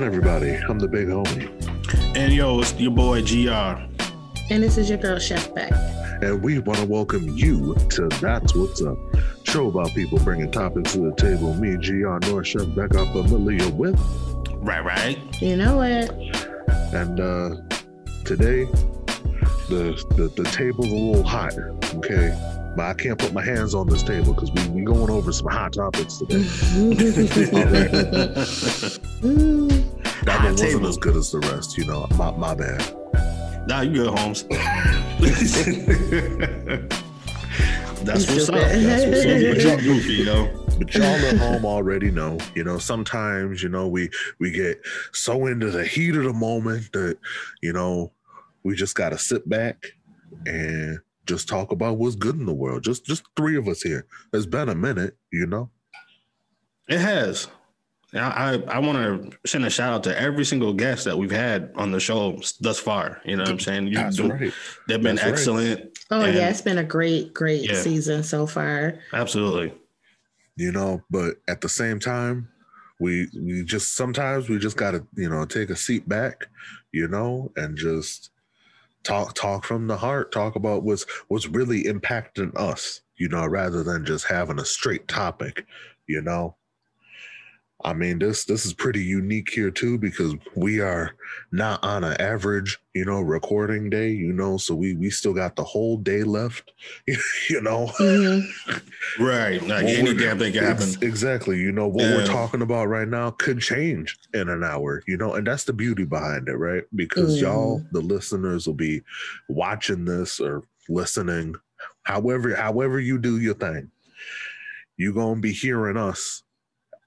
What's going on, everybody? I'm the big homie. And yo, it's your boy GR. And this is your girl, Chef Beck. And we want to welcome you to That's What's Up. Show about people bringing topics to the table. Me, GR, North Chef Beck are familiar with. Right, right. You know it. And uh today, the, the, the table's a little hot, okay? But I can't put my hands on this table because we we going over some hot topics today. that one wasn't table. as good as the rest, you know. My, my bad. Nah, you good, Holmes. That's what's up. That's what's up. But y'all goofy, you know. But y'all at home already know, you know, sometimes, you know, we we get so into the heat of the moment that, you know, we just gotta sit back and just talk about what's good in the world. Just just three of us here. It's been a minute, you know. It has. I I, I want to send a shout out to every single guest that we've had on the show thus far. You know what I'm saying? You- That's right. They've been That's right. excellent. Oh, And- yeah. It's been a great, great Yeah. season so far. Absolutely. You know, but at the same time, we we just sometimes we just gotta, you know, take a seat back, you know, and just talk talk from the heart, talk about what's what's really impacting us, you know, rather than just having a straight topic, you know. I mean, this this is pretty unique here too because we are not on an average, you know, recording day, you know, so we we still got the whole day left, you know. Mhm. Right. Like any damn thing can happen. Exactly. You know, what we're talking about right now could change in an hour, you know, and that's the beauty behind it, right? Because Mhm. y'all, the listeners, will be watching this or listening, however, however you do your thing. You're gonna be hearing us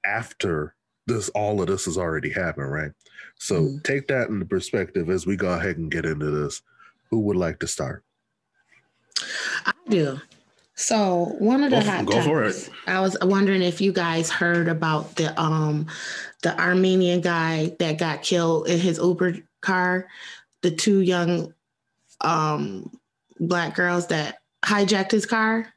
after this all of this has already happened, right? So Mhm. take that into perspective as we go ahead and get into this. Who would like to start? I do. So one of the Go- hot go for topics, I was wondering if you guys heard about the um the Armenian guy that got killed in his Uber car, the two young um black girls that hijacked his car.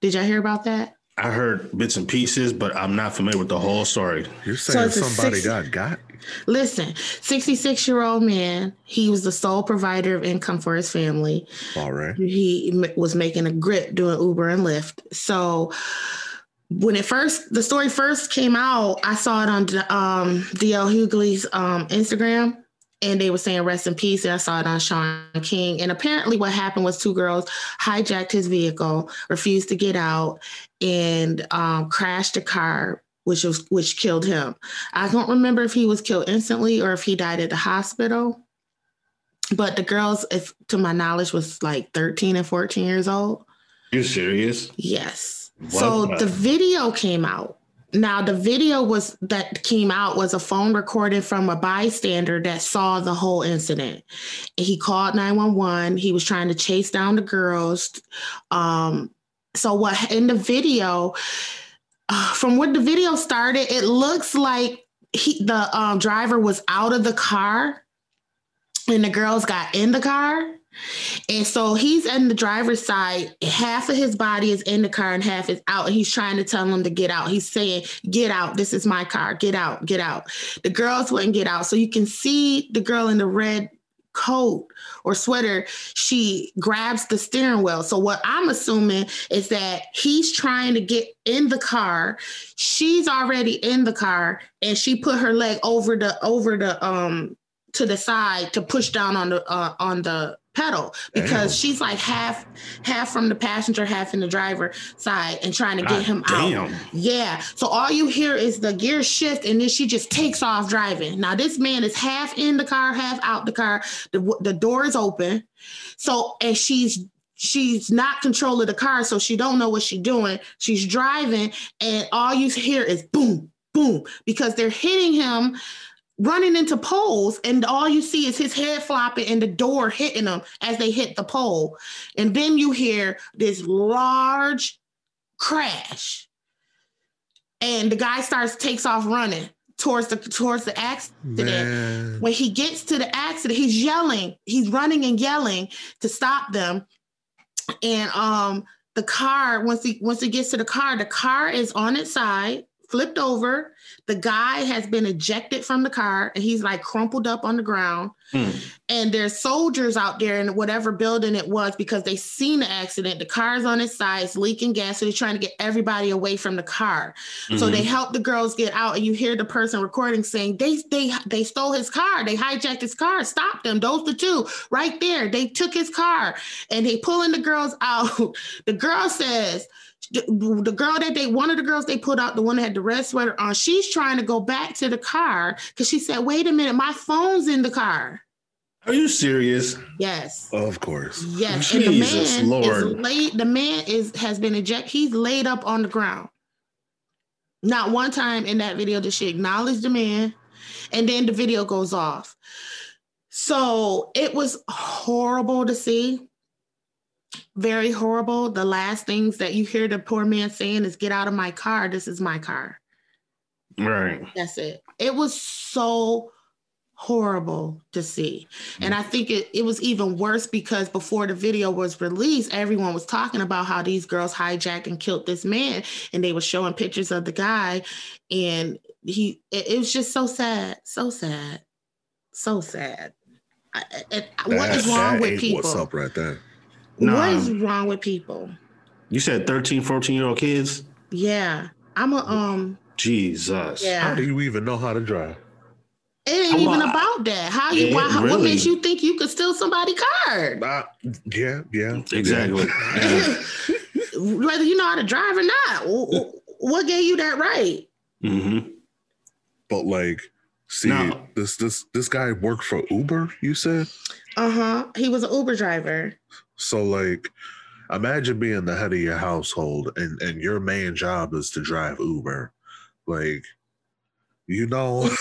Did y'all hear about that? I heard bits and pieces, but I'm not familiar with the whole story. You're saying it's a somebody six- got got? Listen, 66 year old man, he was the sole provider of income for his family. All right. he m- was making a grip doing Uber and Lyft. So when it first the story first came out, I saw it on D- um, DL Hughley's um, Instagram, and they were saying rest in peace. And I saw it on Shaun King. And apparently, what happened was two girls hijacked his vehicle, refused to get out, and um, crashed a car. Which was which killed him. I don't remember if he was killed instantly or if he died at the hospital but the girls if to my knowledge was like 13 and 14 years old You serious? yes What so the- the video came out now the video was that came out was a phone recording from a bystander that saw the whole incident. He called 911 he was trying to chase down the girls. Um so what in the video uh, from what the video started it looks like he the um, driver was out of the car and the girls got in the car. And so he's in the driver's side. Half of his body is in the car and half is out. And he's trying to tell them to get out. He's saying, Get out. This is my car. Get out. Get out. The girls wouldn't get out. So you can see the girl in the red coat or sweater, she grabs the steering wheel. So what I'm assuming is that he's trying to get in the car. She's already in the car and she put her leg over the over the um to the side to push down on the uh, on the pedal because Damn. she's like half half from the passenger half in the driver side and trying to get God him out yeah. So all you hear is the gear shift, and then she just takes off driving. Now this man is half in the car, half out the car. The the door is open. So and she's she's not controlling the car, so she don't know what she's doing. She's driving, and all you hear is boom, boom, because they're hitting him. Running into poles, and all you see is his head flopping and the door hitting him as they hit the pole. And then you hear this large crash. And the guy starts takes off running towards the towards the accident. Man. when he gets to the accident he's yelling. He's running and yelling to stop them. And um the car once he once he gets to the car the car is on its side flipped over. The guy has been ejected from the car and he's like crumpled up on the ground. Hmm. And there's soldiers out there in whatever building it was because they seen the accident. The car's on its side, it's leaking gas. So they're trying to get everybody away from the car. So Mhm. they help the girls get out, and you hear the person recording saying, They they they stole his car, they hijacked his car, stop them. Those the two right there. They took his car and they pulling the girls out. The girl says, the, the girl that they one of the girls they put out, the one that had the red sweater on, she's trying to go back to the car because she said, Wait a minute, my phone's in the car. Are you serious? Yes. Of course. Yes, and the Jesus man Lord. is laid. The man is has been ejected. He's laid up on the ground. Not one time in that video did she acknowledge the man, and then the video goes off. So it was horrible to see. Very horrible. The last things that you hear the poor man saying is, "Get out of my car. This is my car." Right. That's it. It was so horrible to see. And I think it, it was even worse because before the video was released, everyone was talking about how these girls hijacked and killed this man. And they were showing pictures of the guy. And he it, it was just so sad. So sad. So sad. I, I- what wrong that with people? What's up right there? What Nah. is wrong with people? You said 13, 14 year old kids? Yeah. I'm a um Jesus. yeah. How do you even know how to drive? It ain't Well, even I- about that. How you? Why, how- What makes you think you could steal somebody's card? Uh, yeah, yeah. Exactly. Yeah. Whether you know how to drive or not, wh- wh- what gave you that right? Mm-hmm. But like, see, No. this this this guy worked for Uber. You said Uh huh. He was an Uber driver. so. Like, imagine being the head of your household, and and your main job is to drive Uber. Like, you know.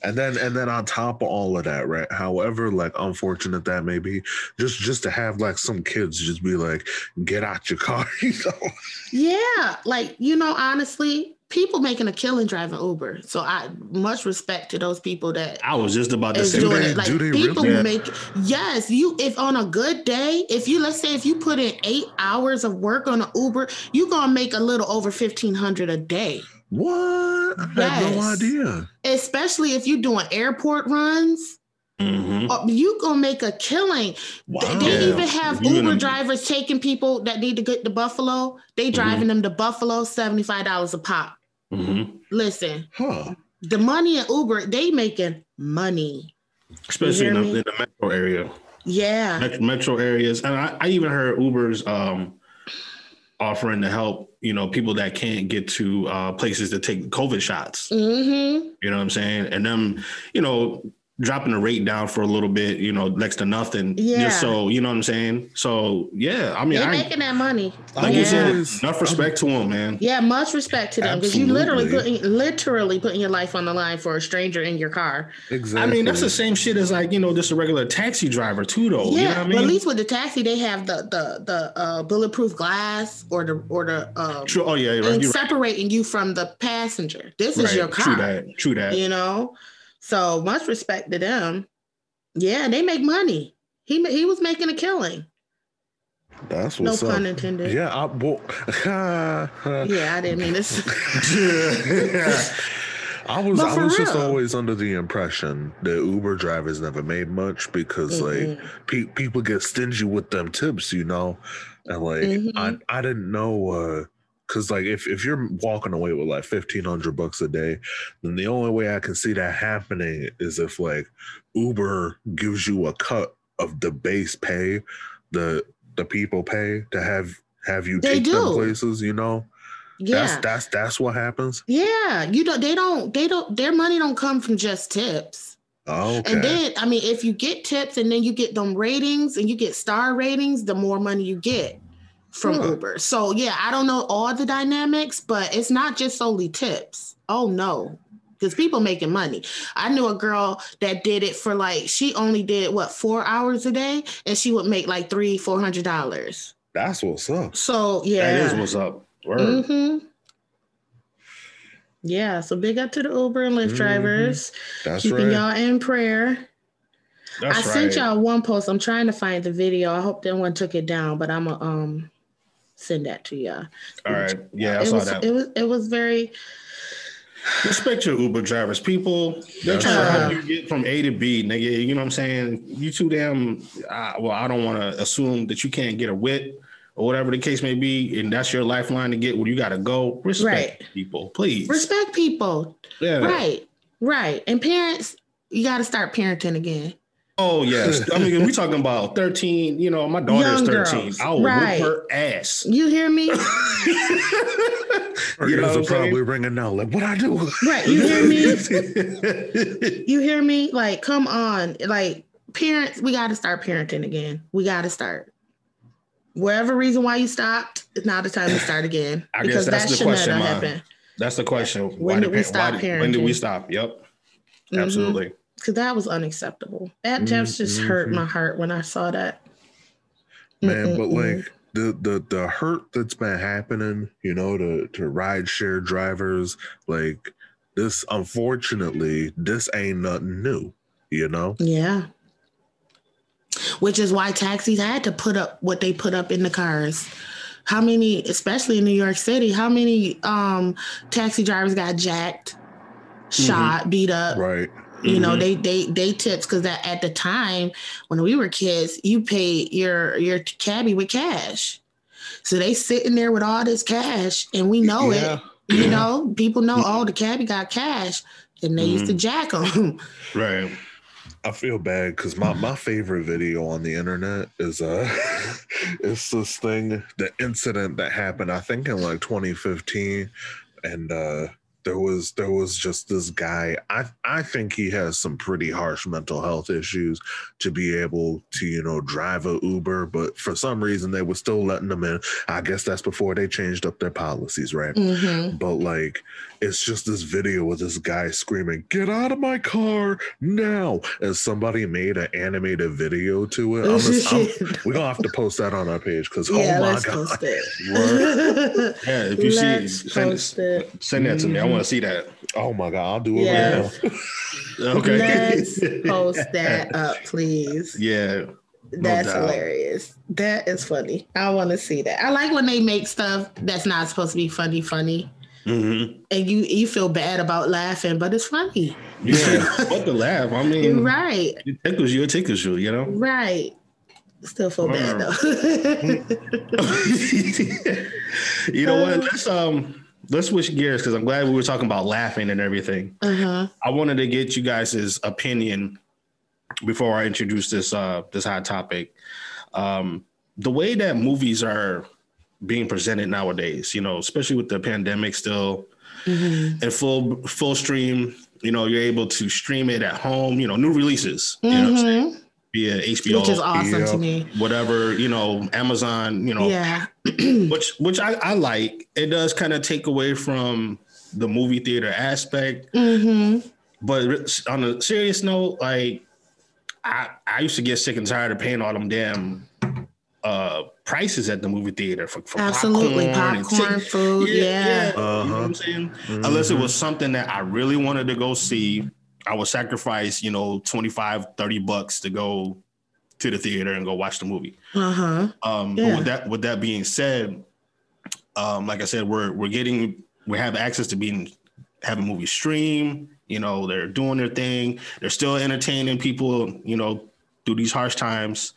And then and then on top of all of that, right? However, like unfortunate that may be, just just to have like some kids just be like, get out your car, you know. Yeah, like you know, honestly, people making a killing driving Uber. So I much respect to those people that I was just about to say doing they- it. Like do they people really? make yes, you if on a good day, if you let's say if you put in eight hours of work on an Uber, you gonna make a little over fifteen hundred a day. What? I had no idea. Especially if you're doing airport runs. Mhm. Oh, you gonna make a killing. Wow. They, they Yeah. even have Uber gonna- drivers taking people that need to get to Buffalo. They driving them to Buffalo, seventy five dollars a pop. Mhm. Listen, Huh. the money in Uber, they making money. Especially in the, in the metro area. Yeah, Met- metro areas. And I, I even heard Uber's um, offering to help, you know, people that can't get to uh, places to take COVID shots. mm-hmm. You know what I'm saying? And them, you know, dropping the rate down for a little bit, you know, next to nothing. Yeah. Just so, you know what I'm saying? So, yeah, I mean, they I, making that money. like yeah. you said, always- enough respect to them, man. Yeah, much respect to them because you literally putting literally putting your life on the line for a stranger in your car. Exactly. I mean, that's the same shit as like, you know, just a regular taxi driver too, though. yeah, you know what I but mean? at least with the taxi, they have the the the uh, bulletproof glass or the or the um, True. Oh, yeah, right. and You're right. separating you from the passenger. This is your car. True that. True that. you know so much respect to them. Yeah they make money. He he was making a killing. That's no what's pun up. intended. Yeah, I, well, yeah i didn't mean this. I was I was just always under the impression that Uber drivers never made much because like Mhm. pe- people get stingy with them tips, you know, and like I Mhm. I didn't know uh because like if if you're walking away with like fifteen hundred bucks a day, then the only way I can see that happening is if like Uber gives you a cut of the base pay, the the people pay to have have you They take them places, you know. Yeah that's that's that's what happens. yeah you don't they don't they don't their money don't come from just tips Oh, okay. and then i mean if you get tips and then you get them ratings and you get star ratings the more money you get from Huh. uber so yeah i don't know all the dynamics but it's not just solely tips oh no because people making money i knew a girl that did it for like she only did what four hours a day and she would make like three four hundred dollars That's what's up. so yeah That is what's up. Word. hmm yeah so big up to the uber and lyft Mhm. drivers That's keeping right. y'all in prayer That's I right. sent y'all one post. I'm trying to find the video. I hope that one took it down, but I'm a um send that to you. All right. Yeah, I it saw was, that. It was it was very Respect your Uber drivers, people. They're That's trying to help you get from A to B, nigga. You know what I'm saying? You too damn. Uh, well, I don't want to assume that you can't get a wit or whatever the case may be, and that's your lifeline to get where you got to go. Respect people, please. respect people. yeah. Right. Right. And parents, you gotta start parenting again. Oh yes. I mean, we talking about 13. You know, my daughter's Young 13. girls, I will right. whip her ass. You hear me? Her You know ears what are I'm saying? probably ringing now. Like, what I do? right. You hear me? You hear me? Like, come on. Like, parents, we gotta start parenting again. We gotta start. Whatever reason why you stopped, it's now the time to start again. I guess that's the should question, never happen. That's the question. When did we pa- stop why did- When did we stop? Yep. Mhm. Absolutely. Cause that was unacceptable. That just just hurt Mhm. my heart when I saw that. man but Mm-mm-mm. like the the the hurt that's been happening you know to to ride share drivers like this unfortunately this ain't nothing new you know Yeah. Which is why taxis had to put up what they put up in the cars. How many, especially in New York City, how many um taxi drivers got jacked, shot, beat up? right You know, Mhm. they they they tips because that at the time when we were kids, you paid your your cabbie with cash. So they sitting there with all this cash, and we know Yeah. it. You know, people know, oh, the cabbie got cash, and they used to jack them. Right. i feel bad because my my favorite video on the internet is uh it's this thing the incident that happened i think in like 2015 and uh there was there was just this guy i i think he has some pretty harsh mental health issues to be able to you know drive a uber but for some reason they were still letting them in. I guess that's before they changed up their policies right? Hmm but like it's just this video with this guy screaming get out of my car now and somebody made an animated video to it I'm just, I'm, we're gonna have to post that on our page because oh yeah, oh my let's god post it. Yeah. If you Let's see, send, it. send that to me. I want to see that. oh my god i'll do it Yeah. right now Okay. Let's post that up, please. Yeah. That's doubt. hilarious. That is funny. I want to see that. I like when they make stuff that's not supposed to be funny, funny, Mm-hmm. and you you feel bad about laughing, but it's funny. Yeah. what the laugh? I mean, Right, it tickles you, it tickles you, you know? right. Still feel bad though. you know what? Let's um let's switch gears because I'm glad we were talking about laughing and everything. uh huh. I wanted to get you guys' opinion before I introduce this uh this hot topic. Um the way that movies are being presented nowadays, you know, especially with the pandemic still Mm-hmm. in full full stream, you know, you're able to stream it at home, you know, new releases, you know, what I'm saying? via HBO, Which is awesome yeah. to me. whatever, you know, Amazon, you know, Yeah. which which I, I like. It does kind of take away from the movie theater aspect, hmm but on a serious note, like I I used to get sick and tired of paying all them damn uh prices at the movie theater for, for Absolutely. popcorn, Popcorn, food. Yeah. you know what Uh-huh. I'm saying? Unless it was something that I really wanted to go see, I would sacrifice, you know, 25, 30 bucks to go to the theater and go watch the movie. Uh huh. Um, Yeah. but with that with that being said, um, like I said, we're we're getting we have access to being having movies stream. You know, they're doing their thing. They're still entertaining people. You know, through these harsh times.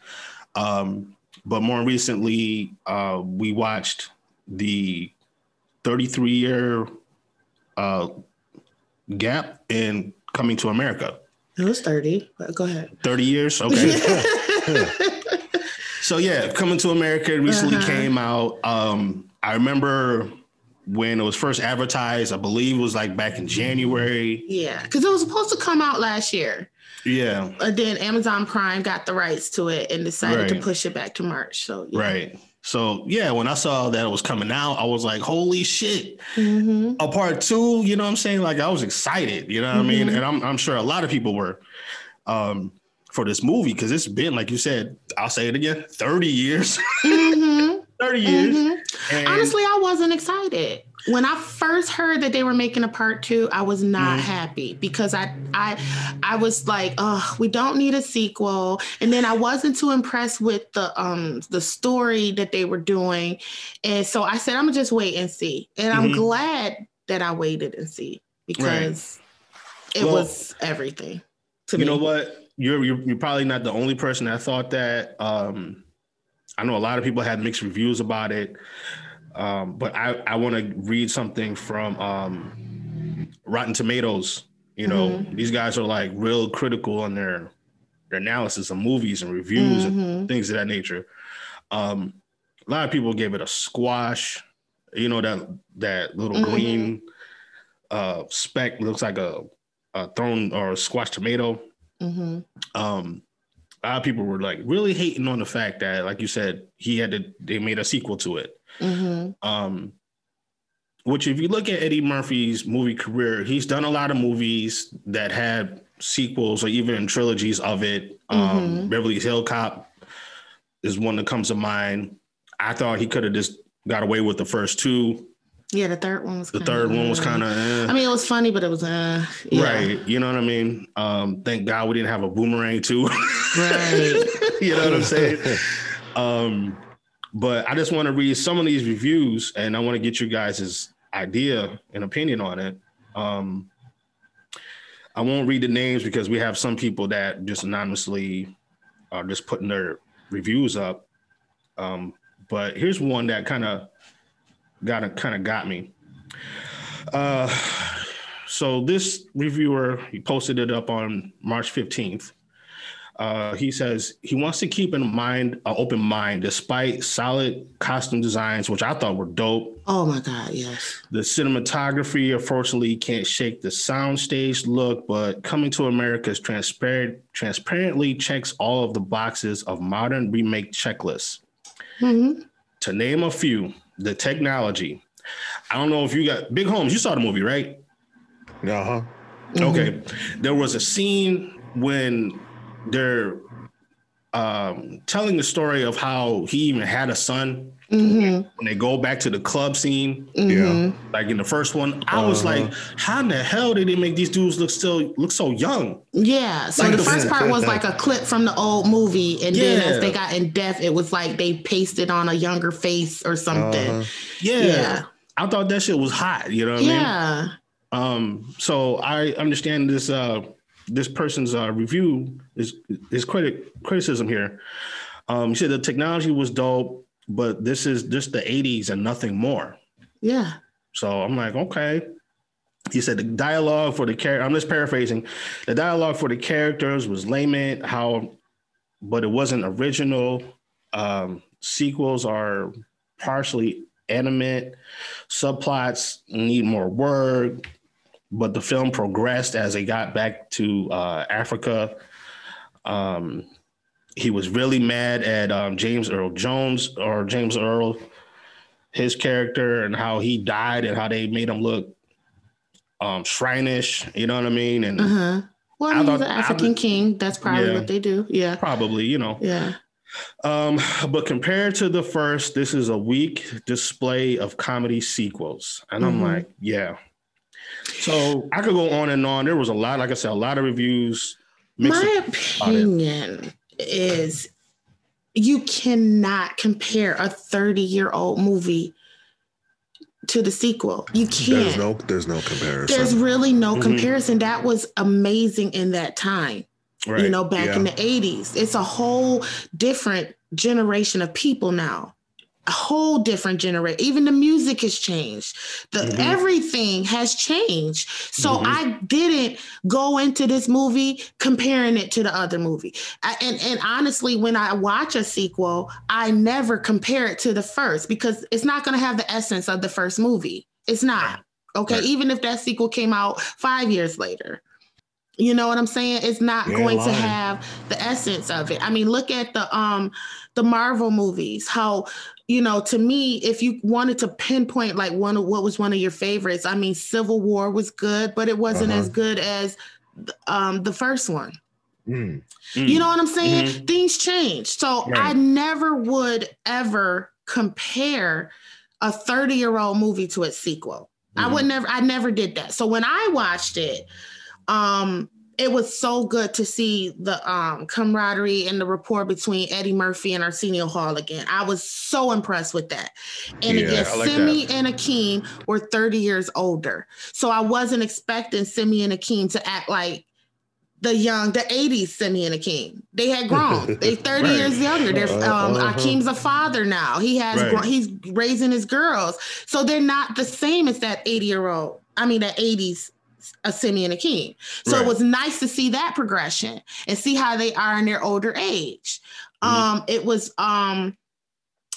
Um, but more recently, uh, we watched the 33 year uh, gap in coming to America. It was 30, but go ahead. 30 years, okay. So yeah, coming to America recently Uh-huh. came out. Um, I remember when it was first advertised. I believe it was like back in January. yeah. Because it was supposed to come out last year. Yeah, But then Amazon Prime got the rights to it and decided to push it back to March. So, yeah. right. So yeah, when I saw that it was coming out, I was like, "Holy shit!" hmm A part two. You know what I'm saying? Like I was excited. You know what I mean? Mhm. And I'm I'm sure a lot of people were. Um, for this movie because it's been like you said i'll say it again 30 years hmm 30 years hmm Honestly, I wasn't excited. when I first heard that they were making a part two, I was not mm. happy because I I I was like, oh, we don't need a sequel. And then I wasn't too impressed with the um the story that they were doing. And so I said, I'm gonna just wait and see. And mm-hmm. I'm glad that I waited and see because right. it well, was everything. To you me. know what? You're, you're you're probably not the only person that thought that. Um I know a lot of people had mixed reviews about it. Um, but I, I want to read something from um, Rotten Tomatoes. You know, mm-hmm. these guys are like real critical on their their analysis of movies and reviews mm-hmm. and things of that nature. Um, a lot of people gave it a squash. You know that that little mm-hmm. green uh, speck looks like a, a thrown or a squash tomato. Mm-hmm. Um, a lot of people were like really hating on the fact that, like you said, he had to. They made a sequel to it. Mm-hmm. Um, which, if you look at Eddie Murphy's movie career, he's done a lot of movies that had sequels or even trilogies of it. Um, mm-hmm. Beverly Hill Cop is one that comes to mind. I thought he could have just got away with the first two. Yeah, the third one was. The third one was kind of. Eh. I mean, it was funny, but it was. Uh, yeah. Right, you know what I mean. Um, thank God we didn't have a boomerang too. right. you know what I'm saying. Um, but I just want to read some of these reviews and I want to get you guys' idea and opinion on it. Um, I won't read the names because we have some people that just anonymously are just putting their reviews up. Um, but here's one that kind of got kind of got me. Uh, so this reviewer he posted it up on March 15th. Uh, he says he wants to keep in mind an open mind despite solid costume designs, which I thought were dope. Oh my god, yes. The cinematography, unfortunately, can't shake the soundstage look, but Coming to America's transparent transparently checks all of the boxes of modern remake checklists. Mm-hmm. To name a few, the technology. I don't know if you got Big Homes. You saw the movie, right? Uh huh. Okay. Mm-hmm. There was a scene when they're um, telling the story of how he even had a son. Mm-hmm. When they go back to the club scene, mm-hmm. yeah, like in the first one, I uh-huh. was like, "How in the hell did they make these dudes look still look so young?" Yeah. So like the first part was like a clip from the old movie, and yeah. then as they got in depth, it was like they pasted on a younger face or something. Uh-huh. Yeah. yeah. I thought that shit was hot. You know what yeah. I mean? Um. So I understand this. Uh this person's uh, review is his credit criticism here. Um, he said the technology was dope, but this is just the '80s and nothing more. Yeah. So I'm like, okay. He said the dialogue for the character. I'm just paraphrasing. The dialogue for the characters was lame. How, but it wasn't original. Um, sequels are partially animate. Subplots need more work but the film progressed as they got back to uh, Africa. Um, he was really mad at um, James Earl Jones or James Earl, his character, and how he died and how they made him look um, shrinish. You know what I mean? And uh-huh. well, I he's an African king. That's probably yeah, what they do. Yeah, probably. You know. Yeah. Um, but compared to the first, this is a weak display of comedy sequels, and mm-hmm. I'm like, yeah, so I could go on and on. There was a lot, like I said, a lot of reviews. My opinion is you cannot compare a 30 year old movie to the sequel. You can't. There's no, there's no comparison. There's really no mm-hmm. comparison. That was amazing in that time. Right. You know, back yeah. in the 80s. It's a whole different generation of people now a whole different generation. Even the music has changed. The mm-hmm. everything has changed. So mm-hmm. I didn't go into this movie comparing it to the other movie. I, and and honestly, when I watch a sequel, I never compare it to the first because it's not going to have the essence of the first movie. It's not. Okay, right. even if that sequel came out 5 years later. You know what I'm saying? It's not You're going lying. to have the essence of it. I mean, look at the um the Marvel movies, how you know, to me, if you wanted to pinpoint like one of what was one of your favorites, I mean, Civil War was good, but it wasn't uh-huh. as good as um, the first one. Mm. You know what I'm saying? Mm-hmm. Things change. So right. I never would ever compare a 30 year old movie to its sequel. Mm-hmm. I would never, I never did that. So when I watched it, um, it was so good to see the um, camaraderie and the rapport between Eddie Murphy and Arsenio Hall again. I was so impressed with that. And yeah, again, like Semmi that. and Akeem were 30 years older. So I wasn't expecting Semmi and Akeem to act like the young, the 80s Semmi and Akeem. They had grown. they 30 right. years younger. They're um uh-huh. Akeem's a father now. He has right. he's raising his girls. So they're not the same as that 80 year old. I mean that 80s a Semmi and king. So right. it was nice to see that progression and see how they are in their older age. Mm-hmm. Um, it was um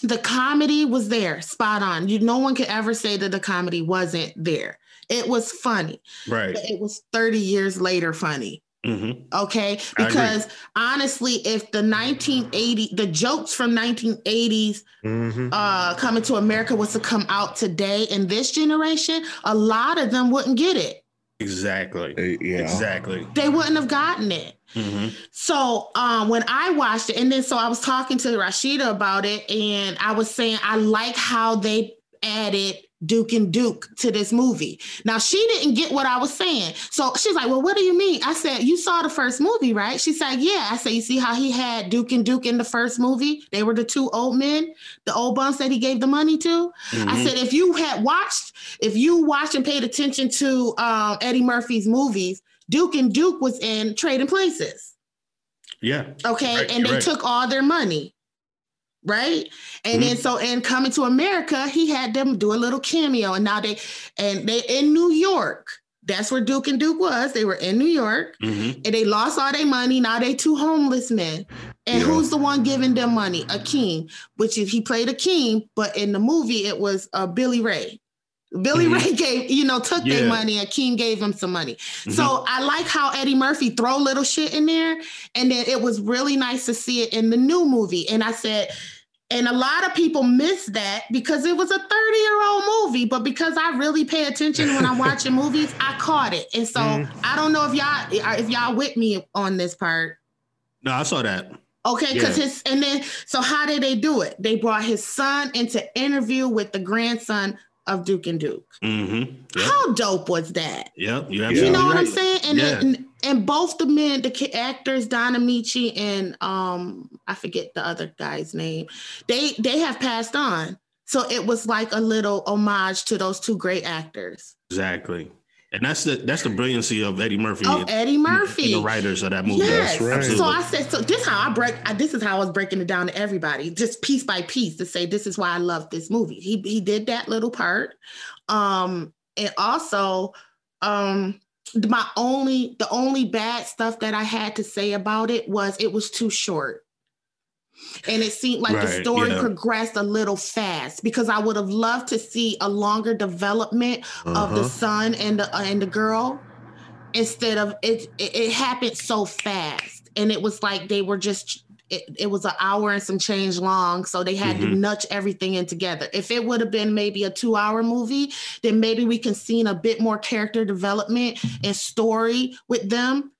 the comedy was there, spot on. You no one could ever say that the comedy wasn't there. It was funny. Right. it was 30 years later funny. Mm-hmm. Okay. Because honestly, if the 1980, the jokes from 1980s mm-hmm. uh, coming to America was to come out today in this generation, a lot of them wouldn't get it. Exactly. Uh, yeah. Exactly. They wouldn't have gotten it. Mm-hmm. So um, when I watched it, and then so I was talking to Rashida about it, and I was saying I like how they added Duke and Duke to this movie. Now she didn't get what I was saying. So she's like, Well, what do you mean? I said, You saw the first movie, right? She said, Yeah. I said, You see how he had Duke and Duke in the first movie? They were the two old men, the old bums that he gave the money to. Mm-hmm. I said, if you had watched, if you watched and paid attention to um, Eddie Murphy's movies, Duke and Duke was in Trading Places. Yeah. Okay. Right, and they right. took all their money right? And mm-hmm. then so in coming to America, he had them do a little cameo, and now they and they in New York. That's where Duke and Duke was. They were in New York, mm-hmm. and they lost all their money. Now they two homeless men. And yeah. who's the one giving them money? Akeem, which if he played Akeem, but in the movie it was uh, Billy Ray. Billy mm-hmm. Ray gave, you know, took yeah. their money. Akeem gave him some money. Mm-hmm. So I like how Eddie Murphy throw little shit in there. And then it was really nice to see it in the new movie. And I said, and a lot of people miss that because it was a 30 year old movie. But because I really pay attention when I'm watching movies, I caught it. And so mm. I don't know if y'all if y'all with me on this part. No, I saw that. Okay, because yeah. his and then so how did they do it? They brought his son into interview with the grandson of Duke and Duke. Mm-hmm. Yep. How dope was that? Yep, you, you know what right. I'm saying? And, yeah. and and both the men, the actors, Don Ameche and um, I forget the other guy's name. They they have passed on, so it was like a little homage to those two great actors. Exactly. And that's the that's the brilliancy of Eddie Murphy. Of Eddie Murphy, the writers of that movie. Yes. Right. So I said, so this how I break. This is how I was breaking it down to everybody, just piece by piece, to say this is why I love this movie. He he did that little part, um, and also, um, my only the only bad stuff that I had to say about it was it was too short and it seemed like right, the story yeah. progressed a little fast because I would have loved to see a longer development uh-huh. of the uh-huh. son and the uh, and the girl instead of it, it, it happened so fast and it was like they were just it, it was an hour and some change long so they had mm-hmm. to nudge everything in together if it would have been maybe a two hour movie then maybe we can see a bit more character development and story with them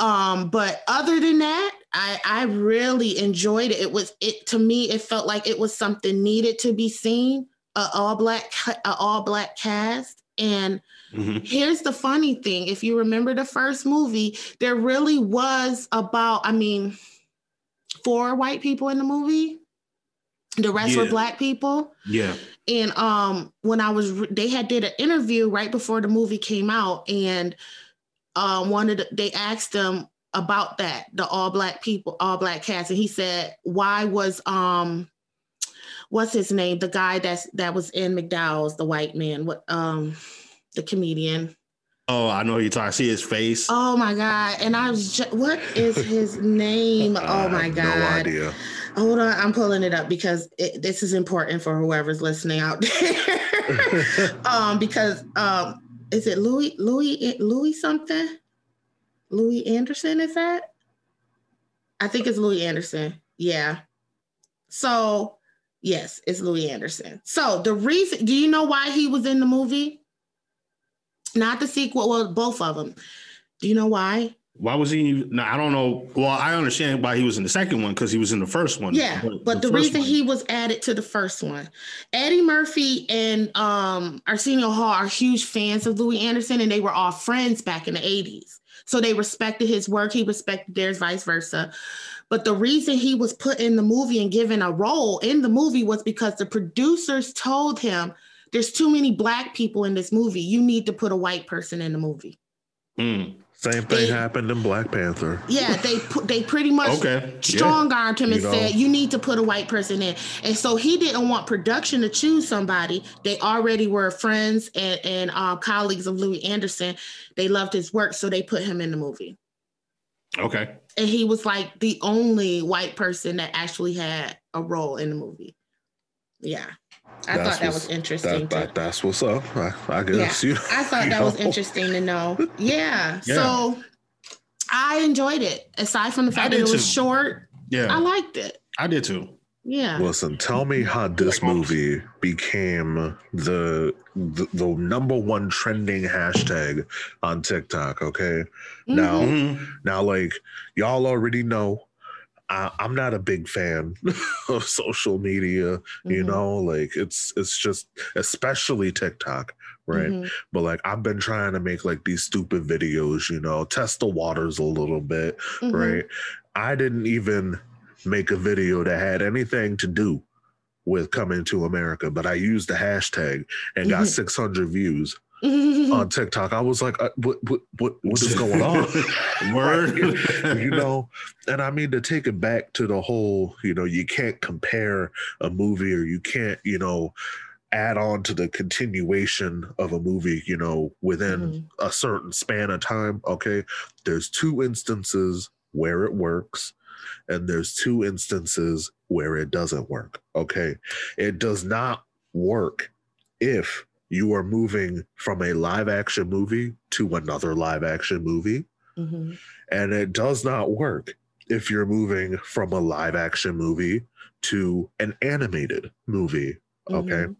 um but other than that i i really enjoyed it it was it to me it felt like it was something needed to be seen a all black a all black cast and mm-hmm. here's the funny thing if you remember the first movie there really was about i mean four white people in the movie the rest yeah. were black people yeah and um when i was they had did an interview right before the movie came out and um, wanted they asked him about that, the all black people, all black cast, and he said, "Why was um, what's his name? The guy that's that was in McDowell's, the white man, what um, the comedian." Oh, I know you're talking. I see his face. Oh my god! And I was, just, what is his name? oh my god! No idea. Hold on, I'm pulling it up because it, this is important for whoever's listening out there. um, because um, is it Louie Louie Louie something? Louie Anderson is that? I think it's Louie Anderson. Yeah. So yes, it's Louie Anderson. So the reason, do you know why he was in the movie? Not the sequel, well, both of them. Do you know why? Why was he? No, I don't know. Well, I understand why he was in the second one because he was in the first one. Yeah, but, the, first reason one- he was added to the first one, Eddie Murphy and um, Arsenio Hall are huge fans of Louie Anderson, and they were all friends back in the '80s. So they respected his work. He respected theirs, vice versa. But the reason he was put in the movie and given a role in the movie was because the producers told him, "There's too many black people in this movie. You need to put a white person in the movie." Hmm. Same thing They- happened in Black Panther. Yeah, they put they pretty much Okay. strong armed him and You know. said you need to put a white person in. And so he didn't want production to choose somebody. They already were friends and, and um, colleagues of Louie Anderson. They loved his work, so they put him in the movie. Okay. And he was like the only white person that actually had a role in the movie. Yeah. I That's thought that was interesting. That, that that's what's up. I, I guess you. I thought you that was interesting to know. Yeah. Yeah. So I enjoyed it. Aside from the fact that did it was too. short, I liked it. I did too. Yeah. Listen, tell me how this movie became the, the the number one trending hashtag on TikTok. Okay, now Mhm. Mhm. now like y'all already know. I, I'm not a big fan of social media, you Mhm. know, like it's it's just especially TikTok, right? Mhm. But like I've been trying to make like these stupid videos, you know, test the waters a little bit, Mhm. right? I didn't even make a video that had anything to do with coming to America, but I used the hashtag and got Mhm. 600 views. On TikTok. I was like, uh, what, what, what, what is going on? Word. you know, and I mean to take it back to the whole, you know, you can't compare a movie or you can't, you know, add on to the continuation of a movie, you know, within Mhm. a certain span of time. Okay. There's two instances where it works, and there's two instances where it doesn't work. Okay. It does not work if you are moving from a live action movie to another live action movie. Mhm. And it does not work if you're moving from a live action movie to an animated movie. Okay. Mhm.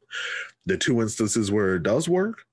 The two instances where it does work,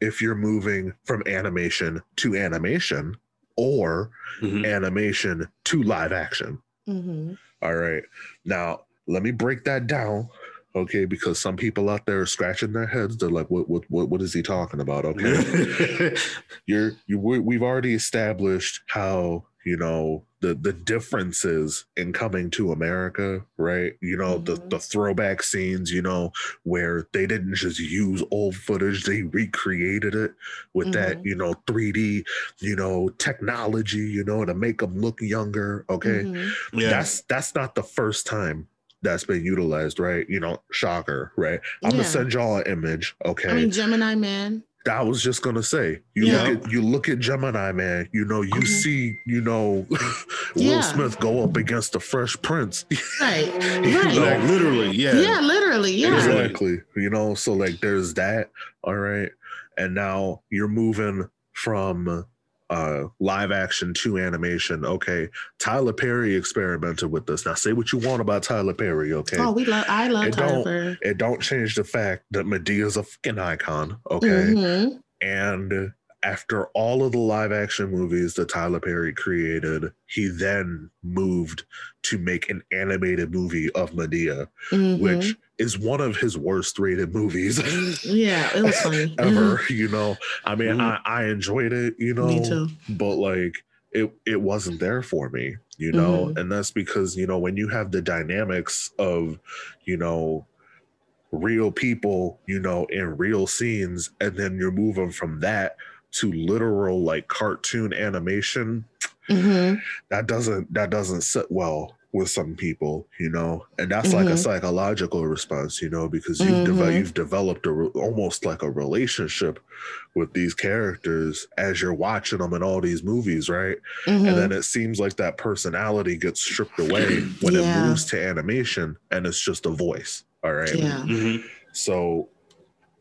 if you're moving from animation to animation or Mhm. animation to live action. Mhm. All right. Now, let me break that down. Okay, because some people out there are scratching their heads. They're like, "What? What? What? What is he talking about?" Okay, you're you we- we've already established how you know the the differences in coming to america right you know the Mhm. the throwback scenes you know where they didn't just use old footage they recreated it with that Mhm. you know 3d you know technology you know to make them look younger okay Mhm. yeah. that's that's not the first time that's been utilized right you know shocker right i'm Yeah. gonna send y'all an image okay I mean, Gemini Man. I was just gonna say, you Yeah. look at you look at Gemini man, you know, you Mhm. see, you know, Will Yeah. Smith go up against the Fresh Prince. Right. Right. like literally, yeah. Yeah, literally. Yeah. exactly. You know, so like there's that. All right. And now you're moving from uh live action to animation. Okay. Tyler Perry experimented with this. Now say what you want about Tyler Perry, okay? Oh, we love. I love It Tyler don't- Perry. It don't change the fact that Madea's a fucking icon, okay? Mhm. And after all of the live action movies that Tyler Perry created, he then moved to make an animated movie of Madea, Mhm. which is one of his worst rated movies yeah, it was funny. ever. You know, I mean, Mhm. I, I enjoyed it, you know, Me too. but like it it wasn't there for me, you know, Mhm. and that's because you know when you have the dynamics of, you know, real people, you know, in real scenes, and then you're moving from that to literal like cartoon animation, Mhm. that doesn't that doesn't sit well with some people, you know, and that's like a Mhm. psychological response, you know, because you've deve- Mhm. you've developed a re- almost like a relationship with these characters as you're watching them in all these movies, right? Mhm. And then it seems like that personality gets stripped away when Yeah. it moves to animation, and it's just a voice. All right. yeah. Mhm. So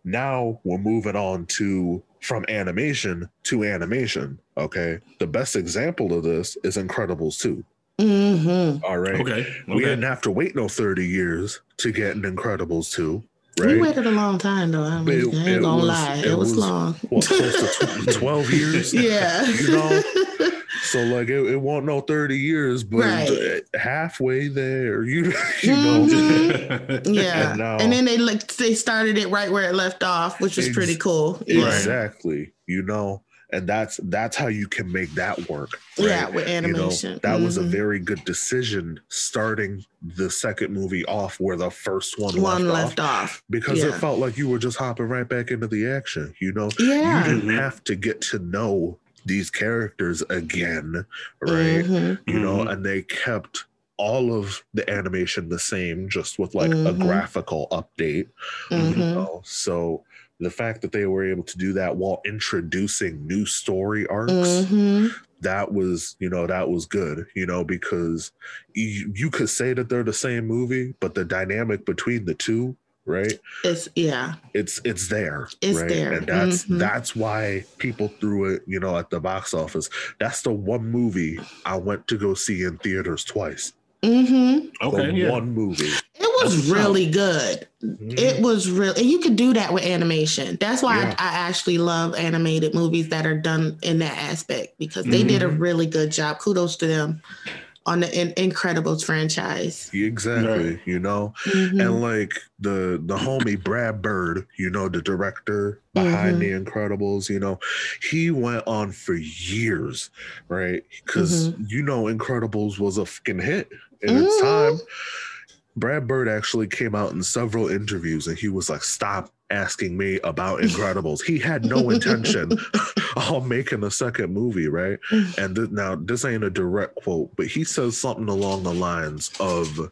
now we're moving on to from animation to animation. Okay. The best example of this is Incredibles 2. Mhm. All right. Okay. We didn't have to wait no 30 years to get an Incredibles 2. We waited a long time though. I, mean, It- I ain't gonna was- lie. It, it was, was- long. What, close to 12 years? yeah. You know, So like it, it won't no 30 years, but Right. halfway there, you you know. Mhm. Yeah, And now- and then they like they started it right where it left off, which was Ex- pretty cool. Yeah, Exactly. You know, and that's that's how you can make that work. yeah right? with You know, animation. that was a Mhm. very good decision starting the second movie off where the first one, one left, left off off. because it felt like you were just hopping right back into the action. You know, Yeah. you didn't Mhm. have to get to know these characters again, right? Mhm. You know, Mhm. and they kept all of the animation the same, just with like a Mhm. graphical update. You Mhm. know? So the fact that they were able to do that while introducing new story arcs, Mhm. that was, you know, that was good, you know, because you, you could say that they're the same movie, but the dynamic between the two, right? It's yeah. It's it's there. It's right? there. And that's Mhm. that's why people threw it, you know, at the box office. That's the one movie I went to go see in theaters twice. mm-hmm. okay, the yeah. one movie. It was That's what's really good. It was real, and you could do that with animation. That's why Yeah. I, I actually love animated movies that are done in that aspect because they did a Mhm. really good job. Kudos to them on the in- Incredibles franchise. Exactly, Right. you know. Mhm. and like the the homie Brad Bird, you know, the director behind Mhm. the Incredibles, you know, he went on for years, right? Because Mm-hmm. you know, Incredibles was a fucking hit in its Mhm. time. Brad Bird actually came out in several interviews and he was like, "Stop asking me about Incredibles." he had no intention of making a second movie, right? Mm. And th- now this ain't a direct quote, but he says something along the lines of,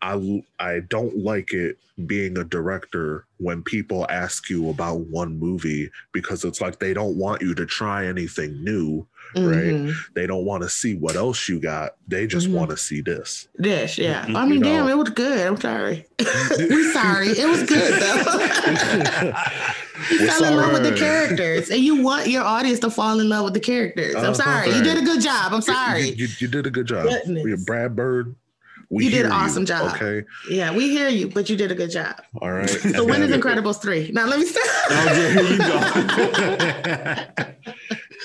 "I I don't like it being a director when people ask you about one movie because it's like they don't want you to try anything new, right? Mhm. They don't want to see what else you got. They just Mhm. want to see this." This, yeah. Mhm. I mean, You damn, know. it was good. I'm sorry. We're sorry. It was good though. you We're fell in love with the characters, and you want your audience to fall in love with the characters. I'm Uh-huh. sorry. You did a good job. I'm sorry. You, you, you did a good job. Goodness. Yeah, Brad Bird. We You did an awesome job. Okay. Yeah, we hear you, but you did a good job. All right. So when is And- Incredibles three? Now let me start. Oh, yeah, here you go.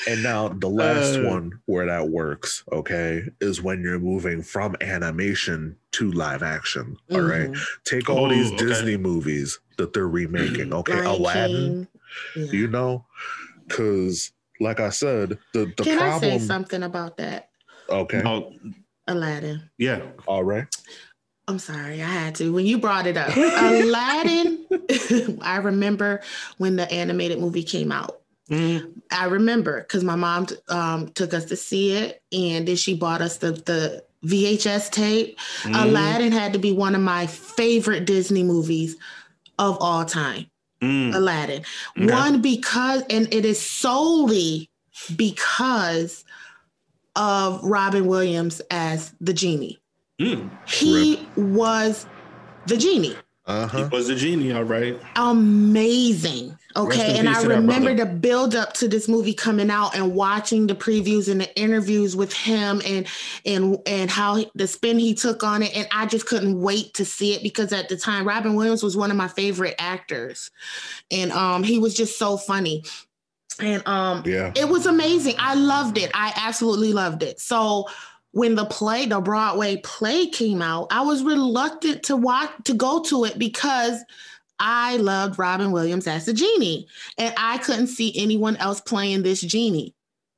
And now the last Uh. one where that works, okay, is when you're moving from animation to live action. All right. Mhm. Take all these Oh, okay. Disney movies that they're remaking. Okay. Lion Aladdin, King. Yeah. you know? Cause like I said, the, the Can I say something about that? Okay. Oh, Aladdin. yeah. All right. I'm sorry, I had to. When you brought it up, Aladdin, I remember when the animated movie came out. Mhm. I remember because my mom um, took us to see it, and then she bought us the the VHS tape. Mhm. Aladdin had to be one of my favorite Disney movies of all time. Mm. Aladdin. Okay. One because, and it is solely because of Robin Williams as the genie. Mm. He was the genie. Uh He was a genie, all right. Amazing. Okay. And I remember the build up to this movie coming out and watching the previews and the interviews with him and and and how he- the spin he took on it. And I just couldn't wait to see it because at the time Robin Williams was one of my favorite actors. And um he was just so funny. And um Yeah. it was amazing. I loved it. I absolutely loved it. So when the play, the Broadway play came out, I was reluctant to watch to go to it because I loved Robin Williams as a genie, and I couldn't see anyone else playing this genie.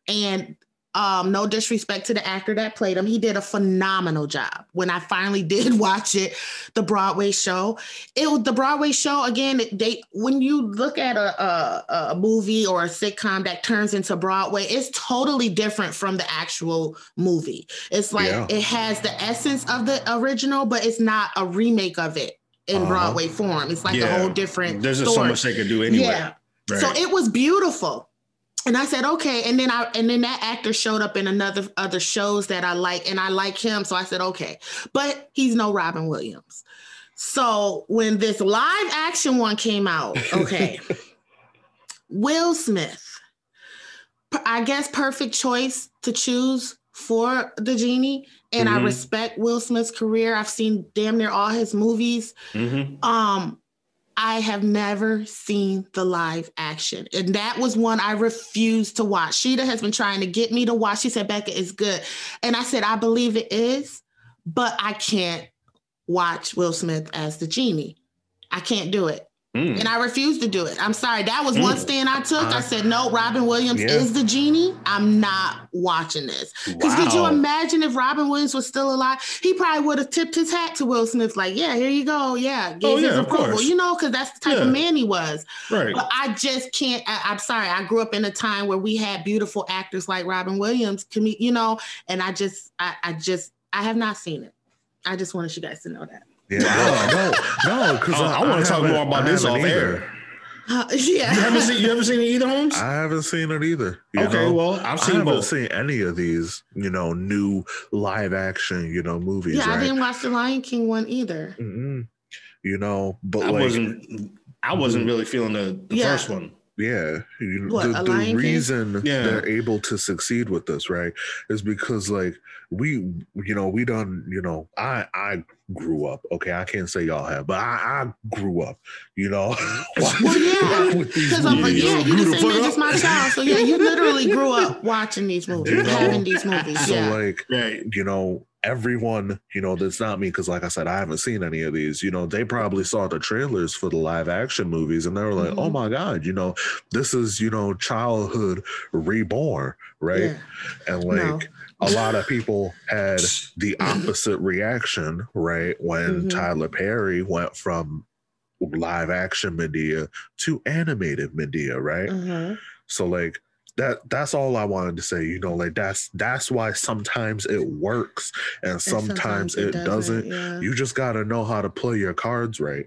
And um, no disrespect to the actor that played him, he did a phenomenal job. When I finally did watch it, the Broadway show, it was the Broadway show again. They when you look at a, a a movie or a sitcom that turns into Broadway, it's totally different from the actual movie. It's like Yeah. it has the essence of the original, but it's not a remake of it in Uh-huh. Broadway form. It's like a whole different. There's just so much they could do anyway. Yeah. Right. So it was beautiful. And I said, okay. And then I and then that actor showed up in another other shows that I like, and I like him. So I said, okay. But he's no Robin Williams. So when this live action one came out, okay. Will Smith. I guess perfect choice to choose for the genie. And I Mhm. respect Will Smith's career. I've seen damn near all his movies Mhm. um I have never seen the live action. And that was one I refused to watch. Sheeta has been trying to get me to watch. She said, Becca, is good. And I said, I believe it is, but I can't watch Will Smith as the genie. I can't do it. Mm. And I refused to do it. I'm sorry. That was mm. one stand I took. Uh, I said, no, Robin Williams yeah. is the genie. I'm not watching this. Because wow. could you imagine if Robin Williams was still alive? He probably would have tipped his hat to Will Smith, like, yeah, here you go. Yeah. Gave oh, yeah, his approval, you know, because that's the type yeah. of man he was. Right. But I just can't. I, am sorry. I grew up in a time where we had beautiful actors like Robin Williams, you know, and I just, I, I just, I have not seen it. I just wanted you guys to know that. Yeah, no, no, because oh, I, I want to talk more about this off air. Uh, yeah. You haven't seen you haven't seen it either, Holmes? I haven't seen it either. okay, know? well, I've seen I haven't both. seen any of these, you know, new live action, you know, movies. Yeah, right? I didn't watch the Lion King one either. Mm-hmm. You know, but I like, wasn't I wasn't really feeling the, the yeah. first one. Yeah, you, what, the, the reason yeah. they're able to succeed with this, right, is because like we, you know, we done, you know, I I grew up. Okay, I can't say y'all have, but I, I grew up. You know, well, yeah, because I'm like, yeah, you the same age as my child, so yeah, you literally grew up watching these movies, you know? having these movies. So yeah. like, right. you know, everyone, you know, that's not me because, like I said, I haven't seen any of these. You know, they probably saw the trailers for the live action movies and they were like, oh mm-hmm. oh my God, you know, this is, you know, childhood reborn, right? Yeah. And like, no. a lot of people had the opposite reaction, right? When mm-hmm. Tyler Perry went from live action Madea to animated Madea, right? Mm-hmm. So, like, that that's all I wanted to say. You know, like that's that's why sometimes it works and sometimes, sometimes it, it, doesn't. Yeah. You just gotta know how to play your cards right.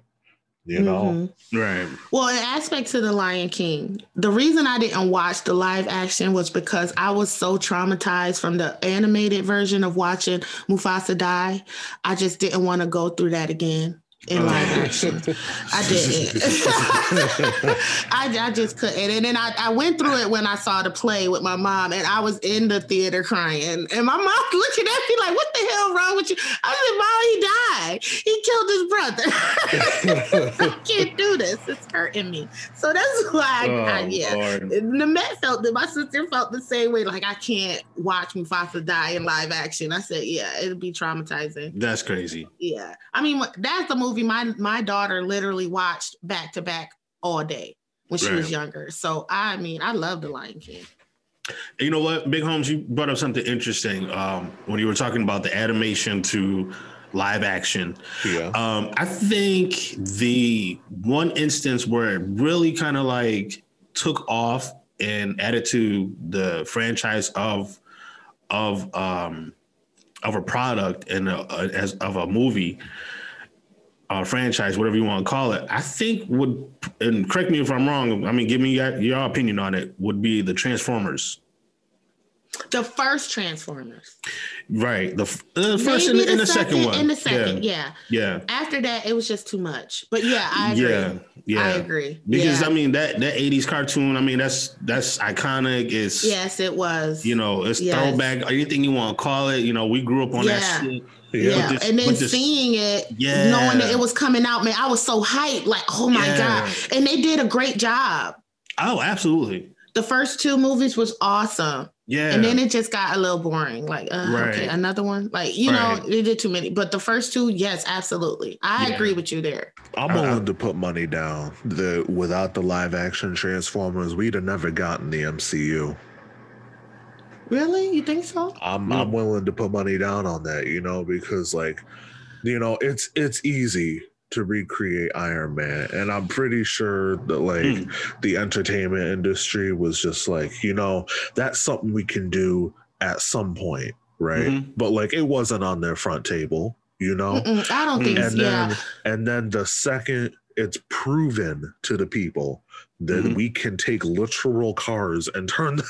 You know, mm-hmm. right? Well, in aspect to the Lion King, the reason I didn't watch the live action was because I was so traumatized from the animated version of watching Mufasa die. I just didn't want to go through that again in oh. live action. I didn't. I, I just couldn't. And then I, I went through it when I saw the play with my mom, and I was in the theater crying. And my mom looking at me like, "What the hell wrong with you?" I said, "Mom, he died. He killed his brother. I can't do this. It's hurting me." So that's why, I, oh, I, yeah. Lord. The Met felt that my sister felt the same way. Like I can't watch Mufasa die in live action. I said, "Yeah, it'd be traumatizing." That's crazy. Yeah, I mean, that's the movie movie my my daughter literally watched back to back all day when she right. was younger. So I mean, I love The Lion King. You know what, Big Holmes, you brought up something interesting um, when you were talking about the animation to live action. Yeah. Um, I think the one instance where it really kind of like took off and added to the franchise of of um of a product and a, a, as of a movie uh, franchise, whatever you want to call it, I think would, and correct me if I'm wrong. I mean, give me your, your opinion on it. Would be the Transformers. The first Transformers. Right. The, the first and the, the, the second, second, one. In the second, yeah. yeah. Yeah. After that, it was just too much. But yeah, I agree. Yeah. Yeah. I agree. Because yeah. I mean that that 80s cartoon, I mean, that's that's iconic. It's yes, it was. You know, it's yes. throwback, anything you want to call it. You know, we grew up on yeah. that shit. Yeah, yeah. and then seeing it, yeah. knowing that it was coming out, man, I was so hyped. Like, oh my yeah. god! And they did a great job. Oh, absolutely. The first two movies was awesome. Yeah. And then it just got a little boring. Like, uh, right. okay, another one. Like, you right. know, they did too many. But the first two, yes, absolutely. I yeah. agree with you there. I'm willing to put money down that without the live action Transformers, we'd have never gotten the MCU. Really? You think so? I'm I'm willing to put money down on that, you know, because like, you know, it's it's easy to recreate Iron Man. And I'm pretty sure that like mm. the entertainment industry was just like, you know, that's something we can do at some point, right? Mm-hmm. But like it wasn't on their front table, you know? Mm-mm, I don't think and so. Then, yeah. And then the second it's proven to the people that mm-hmm. we can take literal cars and turn them,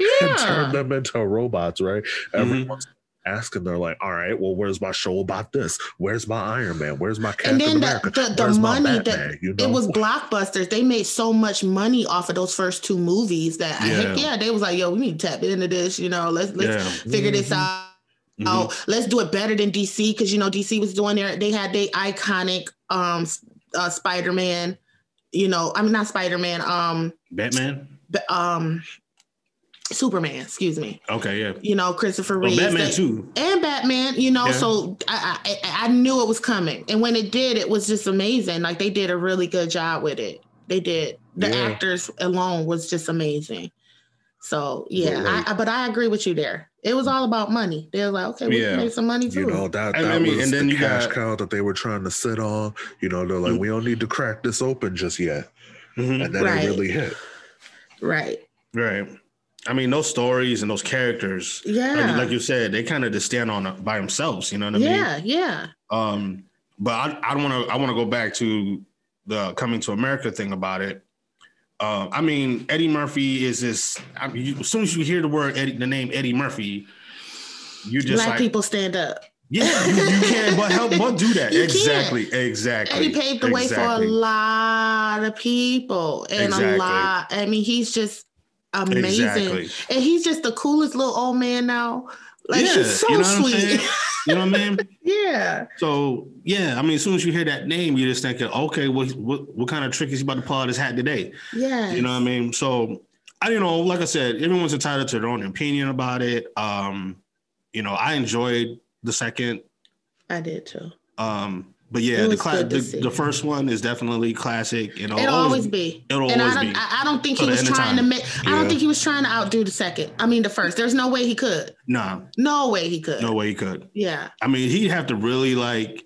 yeah. and turn them into robots, right? Mm-hmm. Everyone's asking, they're like, "All right, well, where's my show about this? Where's my Iron Man? Where's my Captain and then America? The, the, the money that you know? it was blockbusters. They made so much money off of those first two movies that yeah, heck yeah they was like, "Yo, we need to tap into this. You know, let's let's yeah. figure mm-hmm. this out." Mm-hmm. Oh, let's do it better than DC because you know DC was doing their they had their iconic um uh, Spider Man. You know, I mean not Spider Man. Um, Batman. um, Superman. Excuse me. Okay, yeah. You know, Christopher Well, Reeve. Batman too. and Batman, you know, Yeah. so I, I I knew it was coming, and when it did, it was just amazing. Like they did a really good job with it. They did. The Yeah. actors alone was just amazing. So yeah, But, like- I, I- but I agree with you there. It was all about money. They were like, okay, we Yeah. can make some money too. You know that I that mean, was and then the you cash got- cow that they were trying to sit on. You know, they're like, Mm. we don't need to crack this open just yet, Mhm. and then Right. it really hit. right? Right. I mean, those stories and those characters, Yeah, like, like you said, they kind of just stand on by themselves. You know what I mean? yeah, yeah. Um, but I, I don't want to. I want to go back to the coming to America thing about it. Um, I mean, Eddie Murphy is this. I mean, you, as soon as you hear the word Eddie, the name Eddie Murphy, you just Black like, people stand up. yeah, you, you can't but help but do that. You exactly, exactly. And he paved the way for a lot of people and Exactly. a lot. I mean, he's just amazing. Exactly. And he's just the coolest little old man now. Like Yeah, he's so you know sweet. You know what I mean? yeah. So yeah, I mean, as soon as you hear that name, you're just thinking, okay, what what, what kind of trick is he about to pull out his hat today? Yeah. You know what I mean? So I you know, like I said, everyone's entitled to their own opinion about it. Um, you know, I enjoyed the second. I did too. Um, but yeah, the, cla- the the first one is definitely classic. Know, It'll always be. It'll and always I don't, be. I I don't think he was trying to make. I don't think he was trying to outdo the second. I mean, the first. There's no way he could. Nah, No way he could. no way he could. Yeah. I mean, he'd have to really like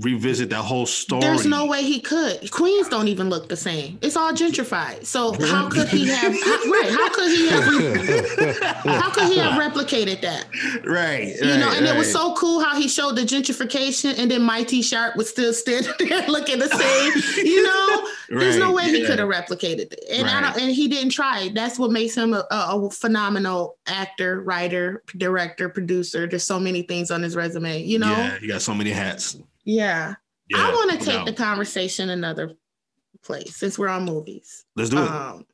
revisit that whole story. There's no way he could. Queens don't even look the same. It's all gentrified. So how could he have? how- right? How could he have? How could he have replicated that? right. You know, right, and it was so cool how he showed the gentrification, and then My-T-Sharp was still standing there looking the same. You know, there's no way he yeah. could have replicated it, and I don't, and he didn't try. That's what makes him a, a a phenomenal actor, writer, director, producer. There's so many things on his resume. You know, Yeah, you got so many hats. Yeah. Yeah, I want to take doubt. the conversation another place since we're on movies. Let's do it. Um,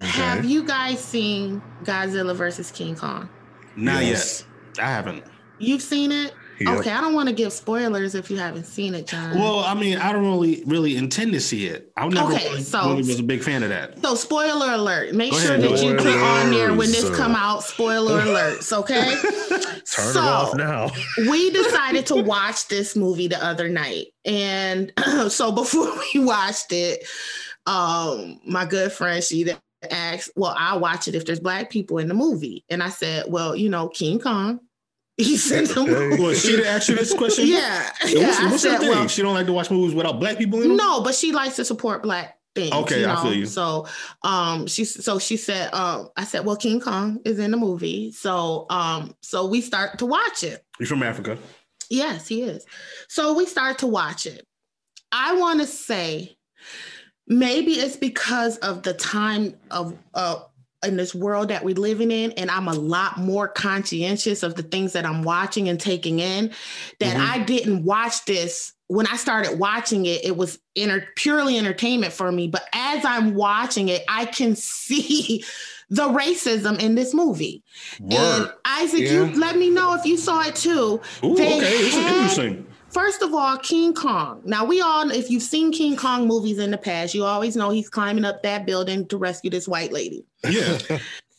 Have you guys seen Godzilla versus King Kong? Not Yes. yet. I haven't. You've seen it? Yep. Okay, I don't want to give spoilers if you haven't seen it, John. Well, I mean, I don't really really intend to see it. I never Okay, really, so- really was a big fan of that. so spoiler alert. Make Go sure ahead, that you ahead. put on there when this Spoilers. come out. Spoiler alerts, okay? Turn so, it off now. we decided to watch this movie the other night. And so before we watched it, um, my good friend, she that asked, Well, I'll watch it if there's black people in the movie. And I said, Well, you know, King Kong. He's in the Okay. movie. Well, she didn't ask you this question. Yeah. Yeah, yeah. what's I what's her said, thing? well, she don't like to watch movies without black people in them. no, but she likes to support black things. Okay, you I know? feel you. So um she so she said, um, I said, Well, King Kong is in the movie. So um, so we start to watch it. You're from Africa. Yes, he is. So we start to watch it. I want to say maybe it's because of the time of uh in this world that we're living in and I'm a lot more conscientious of the things that I'm watching and taking in that Mhm. I didn't watch this when I started watching it it was inter- purely entertainment for me but as I'm watching it I can see the racism in this movie and Isaac Yeah. you let me know if you saw it too Ooh, they okay, this is interesting. First of all, King Kong. Now we all, if you've seen King Kong movies in the past, you always know he's climbing up that building to rescue this white lady. Yeah,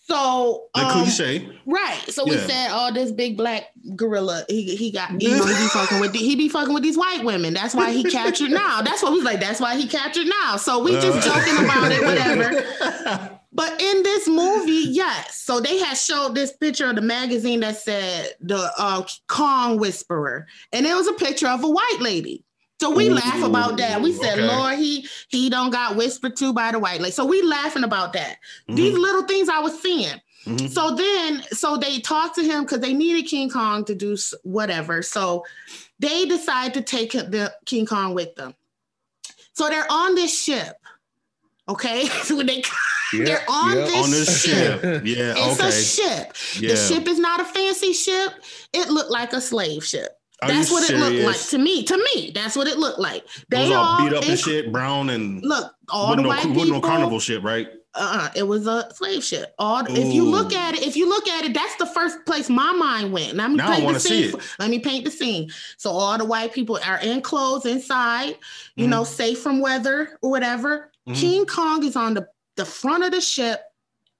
So, the um, cliche. right. So we said, oh, this big black gorilla, he he got, you know, he be fucking with, the, he be fucking with these white women. That's why he captured now. That's what we was like. That's why he captured now. So we just Uh. joking about it, whatever. But in this movie, yes. So they had showed this picture of the magazine that said the uh, Kong Whisperer, and it was a picture of a white lady. So we Ooh, laugh about that. We said, okay. "Lord, he he don't got whispered to by the white lady." So we laughing about that. These Mhm, little things I was seeing. mhm. So then, so they talked to him because they needed King Kong to do whatever. So they decide to take the King Kong with them. So they're on this ship. Okay, so when they Yeah, they're on yeah. this On this ship. ship. Yeah, It's a okay. ship. Yeah. The ship is not a fancy ship. It looked like a slave ship. Are That's you what it looked like to me. To me, that's what it looked like. It They was all beat up inc- and shit, brown and Look, all the no, white people. no carnival shit, right? uh, it was a slave ship. All if you look at it, if you look at it, that's the first place my mind went. Let me Now I paint the wanna see scene. Let me paint the scene. So all the white people are in clothes inside, you Mhm. know, safe from weather or whatever. Mhm. King Kong is on the, the front of the ship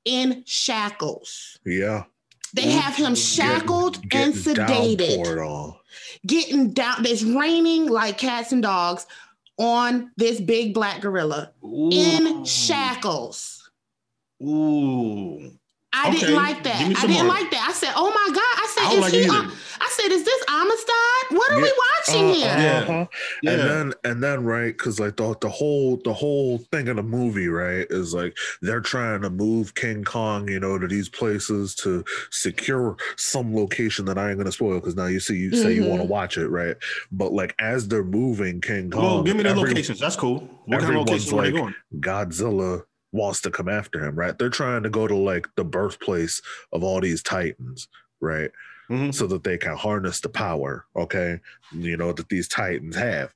in shackles. Yeah. They Ooh. have him shackled and Getting sedated, downpoured getting down. It's raining like cats and dogs on this big black gorilla in shackles. Ooh. I Okay, didn't like that. I didn't more. like that. I said, "Oh my god!" I I said, don't "Is like he?" on- I said, "Is this Amistad? What are we watching Uh, here?" Yeah. uh-huh. Yeah. And then and then right, because like the the whole the whole thing of the movie, right, is like they're trying to move King Kong, you know, to these places to secure some location that I ain't gonna spoil because now you see you say you want to watch it, right? But like as they're moving King Kong, Well, give me the every- locations. That's cool. What kind of everyone's locations were they like- going? Godzilla wants to come after him, right? They're trying to go to like the birthplace of all these titans, right? Mhm. so that they can harness the power, okay, you know, that these titans have.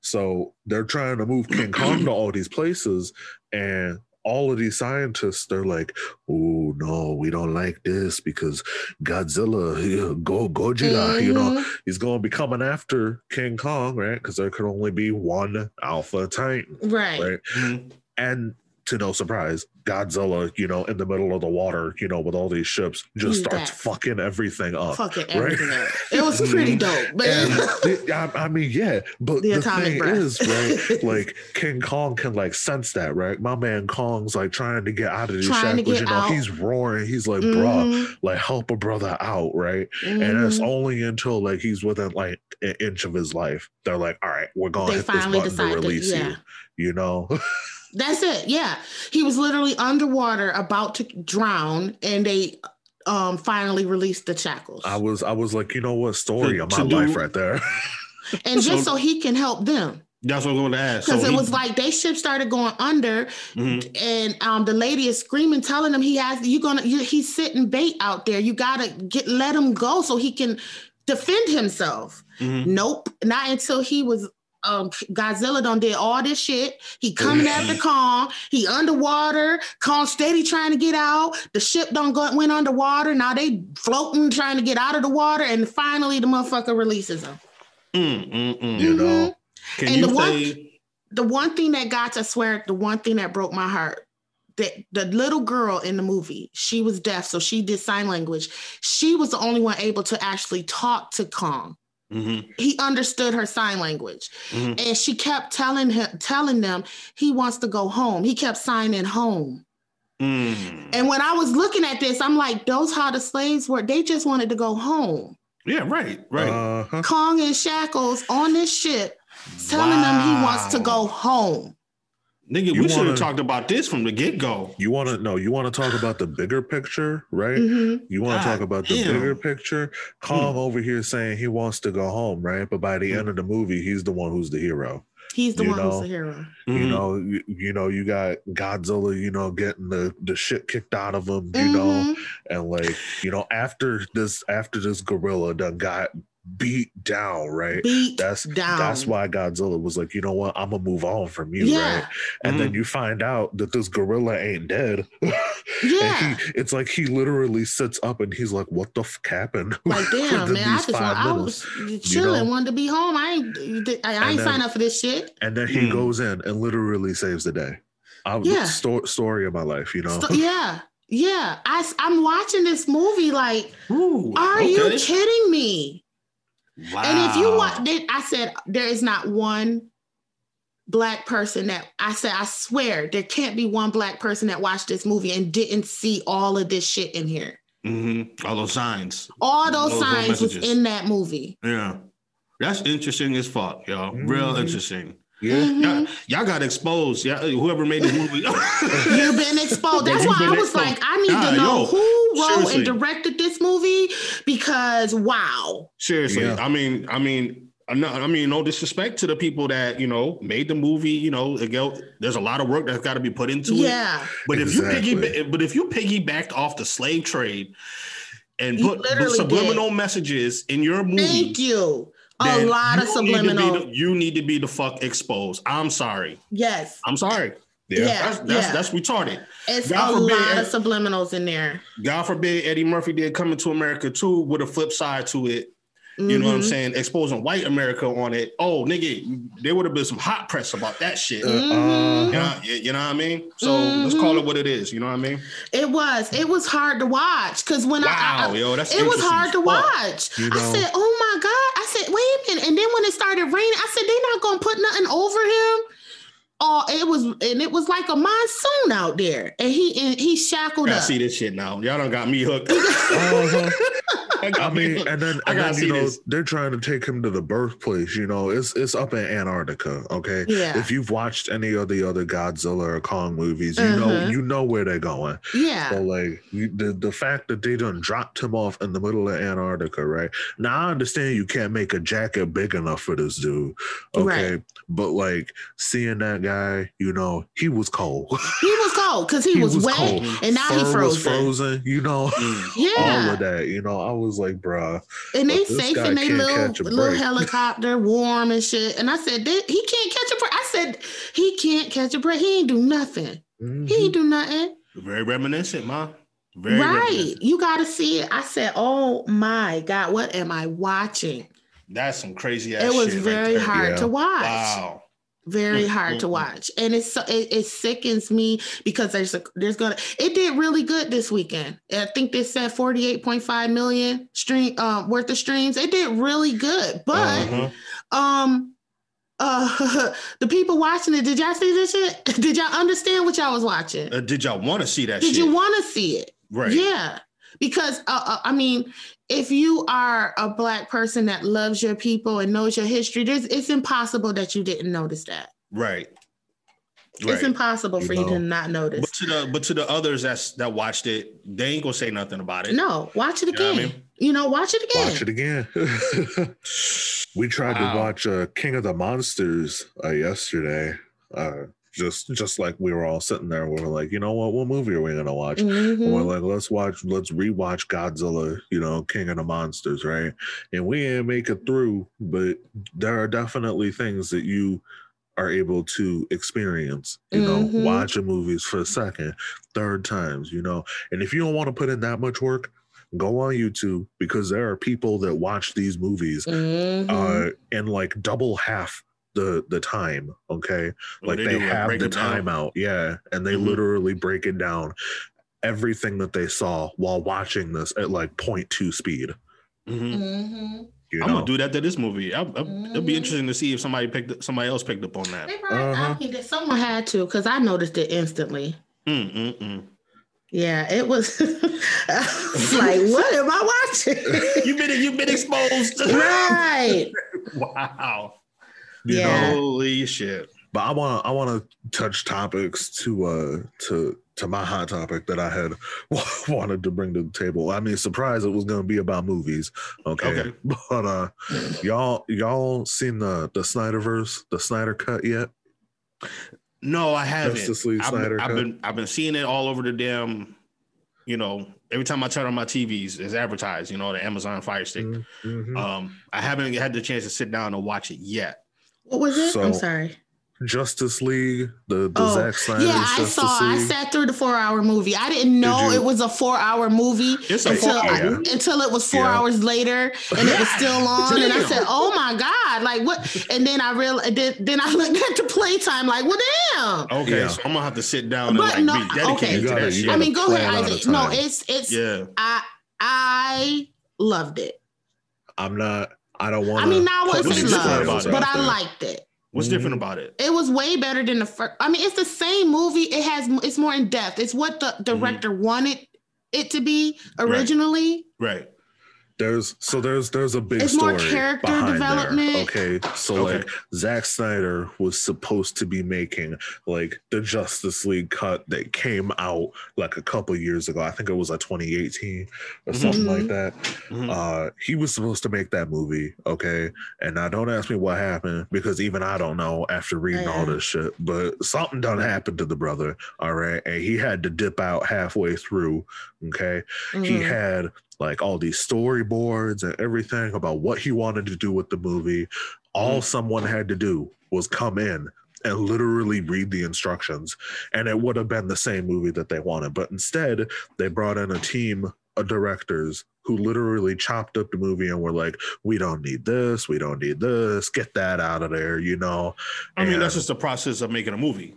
So they're trying to move King Kong to all these places, and all of these scientists, they're like, oh no, we don't like this because Godzilla, go Gojira, you know, Mhm. he's going to be coming after King Kong, right? Because there could only be one alpha titan, right? right? Mhm. And to no surprise, Godzilla, you know, in the middle of the water, you know, with all these ships, just He's starts back. fucking everything up. Fucking right? everything up. It was pretty dope, but the- I, I mean, yeah, but The the, thing breath. is, right? Like King Kong can like sense that, right? My man Kong's like trying to get out of to shackles. You know, out. he's roaring. He's like, bruh, Mhm, like help a brother out, right? And it's mhm. only until like he's within like an inch of his life, they're like, all right, we're gonna They hit this button to- release yeah. you. You know, That's it. Yeah. He was literally underwater about to drown and they um finally released the shackles. I was, I was like, you know what, story To- of my to do- life right there. and just So- so he can help them. That's what I'm going to ask. Because So it he- was like they ship started going under Mhm. and um the lady is screaming, telling him he has you're gonna you, he's sitting bait out there. You gotta get let him go so he can defend himself. Mhm. Nope, not until he was um Godzilla done did all this shit. He coming after Kong. He underwater. Kong steady trying to get out. The ship done go, went underwater. Now they floating trying to get out of the water, and finally the motherfucker releases him. Mm, mm, mm. You know. Can And you the one- The one thing that got, to swear, the one thing that broke my heart. That the little girl in the movie, she was deaf, so she did sign language. She was the only one able to actually talk to Kong. Mhm, He understood her sign language. mhm. and she kept telling him telling them he wants to go home he kept signing home Mm. and when i was looking at this i'm like those how the slaves were they just wanted to go home Yeah, right, right. Uh-huh. kong in shackles on this ship telling them he wants to go home Nigga, You we should have talked about this from the get go. You want to know? You want to talk about the bigger picture, right? Mhm. You want to talk God about the damn. bigger picture? Kong over here saying he wants to go home, right? But by the Mm. end of the movie, he's the one who's the hero. he's the You one know, who's the hero You Mhm. know, you, you know, you got Godzilla, you know, getting the the shit kicked out of him, you know, Mhm. and like, you know, after this after this gorilla done got beat down, right? beat That's down that's why Godzilla was like, you know what, I'm gonna move on from you, yeah right? And then you find out that this gorilla ain't dead. yeah And he, it's like he literally sits up and he's like, "What the fuck happened?" like damn man i these just want i was chilling know? wanted to be home i ain't i, I ain't then- signed up for this shit And then he Mm. goes in and literally saves the day. I, Yeah. sto- story of my life, you know. So- yeah, yeah. I I'm watching this movie like, Ooh, are you kidding me? Wow. And if you watch, then I said there is not one black person that I said I swear there can't be one black person that watched this movie and didn't see all of this shit in here. Mhm. all those signs. All those Those little signs was in that movie. Yeah. That's interesting as fuck, y'all. Real Mhm. interesting. yeah. Mhm. Y'all, y'all got exposed. Yeah, whoever made this movie. You've been exposed. That's why I was exposed. like, I need Nah, to know yo, who wrote seriously. and directed this movie because wow. Seriously, Yeah. I mean, I mean, I'm not- I mean, no disrespect to the people that you know made the movie. You know, it go- there's a lot of work that's got to be put into it. Yeah. But if you Exactly. piggy, but if you piggybacked off the slave trade and You put, put literally subliminal messages in your movie, Thank you. A lot of you need to be subliminal. the- you need to be the fuck exposed. I'm sorry. yes. I'm sorry. Yeah. Yeah. That's that's, that's retarded. It's God a forbid lot of subliminals in there. God forbid Eddie Murphy did come into America too with a flip side to it. You know what I'm Mhm. saying? Exposing white America on it. Oh, nigga, there would have been some hot press about that shit. Uh, you, know, you, know what I mean? So let's call it what it is. You know what I mean? It was. It was hard to watch because when I, Wow, I, yo, that's it was hard to watch. You I said, "Oh my god!" I said, "Wait a minute!" And then when it started raining, I said, "They're not gonna put nothing over him." Oh, it was, and it was like a monsoon out there, and he and he shackled up I up. see this shit now. Y'all don't got me hooked. Uh-huh. I, I got me mean, and then and gotta then you know this. they're trying to take him to the birthplace. You know, it's it's up in Antarctica. Okay, Yeah. if you've watched any of the other Godzilla or Kong movies, you know Mhm. you know where they're going. Yeah, So like you, the the fact that they done dropped him off in the middle of Antarctica, right? Now I understand you can't make a jacket big enough for this dude, okay? Right. But like seeing that guy, you know, he was cold. he was cold because he, He was, was wet, cold. and now he Fur frozen. was frozen, you know. Mm. Yeah, All of that, you know, I was like, bruh, and they safe in their little little helicopter, warm and shit. And I said, they, he can't catch a break. I said, he can't catch a break. He ain't do nothing. mhm. He ain't do nothing. Very reminiscent, ma. Very right. You got to see it. I said, oh my God, what am I watching? That's some crazy ass it was shit right very there. hard Yeah. to watch. Wow. Very Mm, hard mm, to mm. watch. And it's so it, it sickens me because there's a there's gonna it did really good this weekend. I think they said 48.5 million stream uh, worth of streams. It did really good. But Uh-huh. um uh the people watching it, did y'all see this shit? Did y'all understand what y'all was watching? Uh, did y'all want to see that Did shit? you want to see it? right. Yeah. Because uh, uh, I mean, if you are a black person that loves your people and knows your history, there's, it's impossible that you didn't notice that. Right. It's Right. impossible You for you to not notice. But to the but to the others that's that watched it, they ain't gonna say nothing about it. No, watch it You know what again. I mean? You know, watch it again. Watch it again. we tried Wow. to watch uh, King of the Monsters uh, yesterday. Uh, just just like we were all sitting there, we were like, you know what? What movie are we gonna watch? Mhm. And we're like, let's watch, let's rewatch Godzilla, you know, King of the Monsters, right? And we didn't make it through, but there are definitely things that you are able to experience, you know, Mhm. watching movies for a second, third times, you know. And if you don't want to put in that much work, go on YouTube because there are people that watch these movies Mhm. uh in like double half the the time okay What like they they, have the it down? time out yeah and they Mhm. literally break it down everything that they saw while watching this at like 0.2 speed Mhm. Mhm. you I'm know gonna do that to this movie. I, I, It'll be interesting to see if somebody picked somebody else picked up on that. Probably, Uh-huh. I mean, that someone had to because I noticed it instantly. Mm, mm, mm. Yeah, it was was like, what am I watching? You've been you've been exposed. right. wow. You Yeah. know Holy shit. but i want to i want to touch topics to uh to to my hot topic that i had wanted to bring to the table i mean surprised it was going to be about movies okay, Okay. but uh y'all y'all seen the the snyderverse the snyder cut yet No, I haven't. Justice League I've, Snyder I've cut. been I've been seeing it all over the damn. You know, every time I turn on my TVs, it's advertised. You know, the Amazon Fire Stick. Mhm. Um, I haven't had the chance to sit down and watch it yet. What was it? I'm sorry. Justice League, the the Oh, Zack Snyder's Yeah, I Justice saw. I sat through the four-hour movie. I didn't know you? it was a four-hour movie It's until four-hour I- movie? until it was four Yeah. hours later, and it was still on. And I said, "Oh my god!" Like what? And then I realized. Then, then I looked at the playtime. Like, well, damn. Okay, Yeah. so I'm gonna have to sit down But and no, be dedicated okay. to gotta- that shit. I mean, go ahead, Isaac. No, it's it's. yeah. I I loved it. I'm not. I don't want. I mean, I What's wasn't different love, but I liked it. What's different about it? It was way better than the first. I mean, it's the same movie. It has it's more in depth. It's what the director mm-hmm. wanted it to be originally. Right. There's so there's there's a big It's more story character behind development. There, okay, so Okay. like Zack Snyder was supposed to be making like the Justice League cut that came out like a couple years ago. I think it was like 2018 or something like Mhm. that. Mhm. Uh, he was supposed to make that movie. Okay, and now don't ask me what happened because even I don't know after reading all this shit. But something done happened to the brother. All right, and he had to dip out halfway through. Okay he Mhm. had like all these storyboards and everything about what he wanted to do with the movie. All Mhm. someone had to do was come in and literally read the instructions and it would have been the same movie that they wanted but instead they brought in a team of directors who literally chopped up the movie and were like we don't need this we don't need this get that out of there you know I mean, And- that's just the process of making a movie.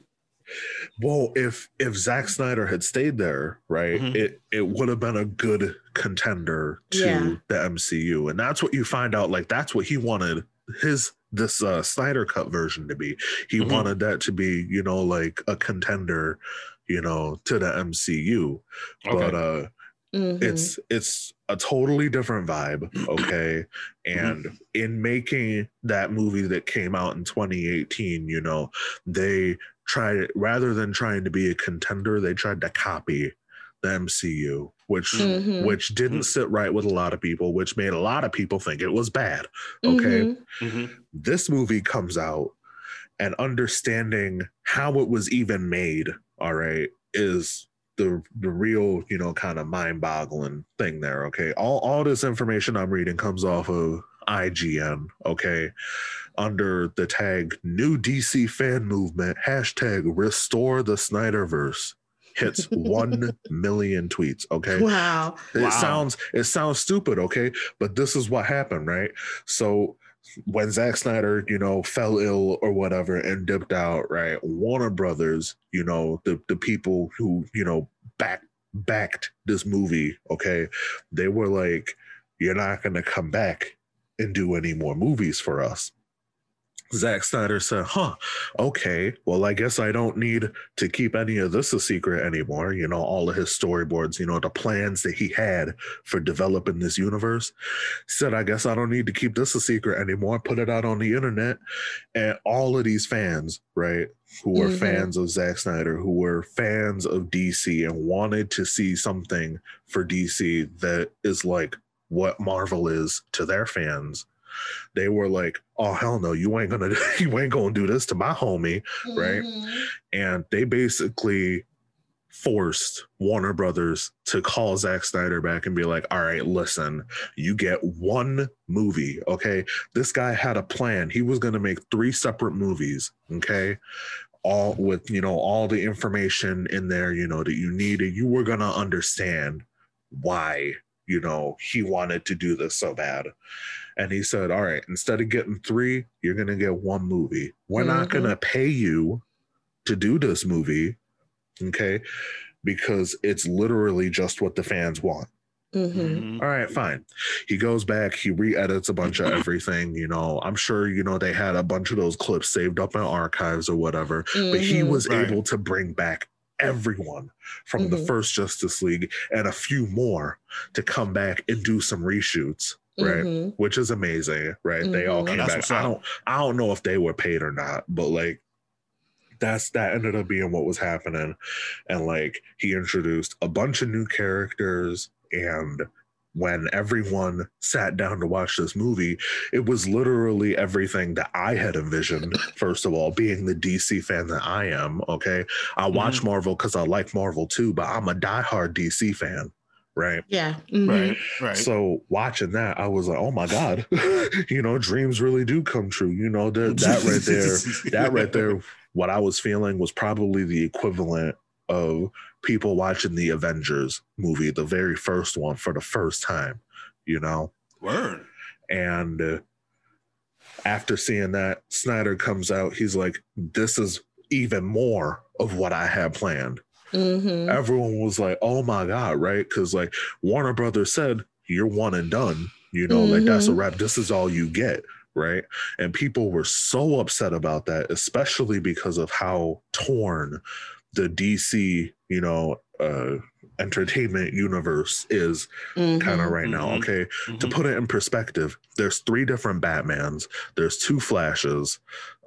Well if if Zack Snyder had stayed there right Mhm. it it would have been a good contender to Yeah. the MCU and that's what you find out like that's what he wanted his this uh Snyder cut version to be he Mhm. wanted that to be you know like a contender you know to the MCU but uh Mhm. it's it's a totally different vibe okay and in making that movie that came out in 2018 you know they tried rather than trying to be a contender they tried to copy the mcu which Mhm. which didn't sit right with a lot of people which made a lot of people think it was bad okay Mhm. Mhm. this movie comes out and understanding how it was even made all right is the the real you know kind of mind-boggling thing there okay all all this information i'm reading comes off of ign okay under the tag new dc fan movement hashtag restore the snyderverse hits 1 million tweets okay Wow. it Wow. sounds it sounds stupid, okay? But this is what happened, right? So when Zack Snyder, you know, fell ill or whatever and dipped out, right? Warner Brothers, you know, the the people who, you know, back backed this movie, okay? They were like, You're not gonna come back and do any more movies for us. Zack Snyder said, huh, okay, well, I guess I don't need to keep any of this a secret anymore. You know, all of his storyboards, you know, the plans that he had for developing this universe. He said, I guess I don't need to keep this a secret anymore. Put it out on the internet. And all of these fans, right, who were Mhm. fans of Zack Snyder, who were fans of DC and wanted to see something for DC that is like what Marvel is to their fans. They were like, "Oh hell no, you ain't gonna, you ain't gonna do this to my homie," Right. Mhm. and they basically forced Warner Brothers to call Zack Snyder back and be like, all right, listen, you get one movie. Okay. This guy had a plan. He was going to make three separate movies. Okay. All with, you know, all the information in there, you know, that you needed. You were going to understand why, you know, he wanted to do this so bad. And he said, all right, instead of getting three, you're going to get one movie. We're not Mhm. going to pay you to do this movie okay because it's literally just what the fans want Mhm. Mhm. all right fine he goes back he re-edits a bunch of everything you know i'm sure you know they had a bunch of those clips saved up in archives or whatever but he Mhm. was Right. able to bring back everyone from the Mhm. first justice league and a few more to come back and do some reshoots right Mhm. which is amazing right they all Mhm. came That's back what's i don't i don't know if they were paid or not but like that's that ended up being what was happening and like he introduced a bunch of new characters and when everyone sat down to watch this movie it was literally everything that i had envisioned first of all being the dc fan that i am okay i watch marvel because i like marvel too but i'm a diehard dc fan right Yeah. Mhm. Right. Right. so watching that, I was like, "Oh my god!" you know, dreams really do come true. You know, that that right there, that right there, what I was feeling was probably the equivalent of people watching the Avengers movie, the very first one, for the first time. You know, Word. and uh, after seeing that, Snyder comes out. He's like, "This is even more of what I had planned." Mhm. everyone was like, "Oh my god!" Right? Because like Warner Brothers said, "You're one and done." You know, like that's a Mhm. wrap. This is all you get, right? And people were so upset about that, especially because of how torn the DC, you know, uh, entertainment universe is kind of right now. Mhm. Okay, to Mhm. put it in perspective, there's three different Batmans. There's two Flashes.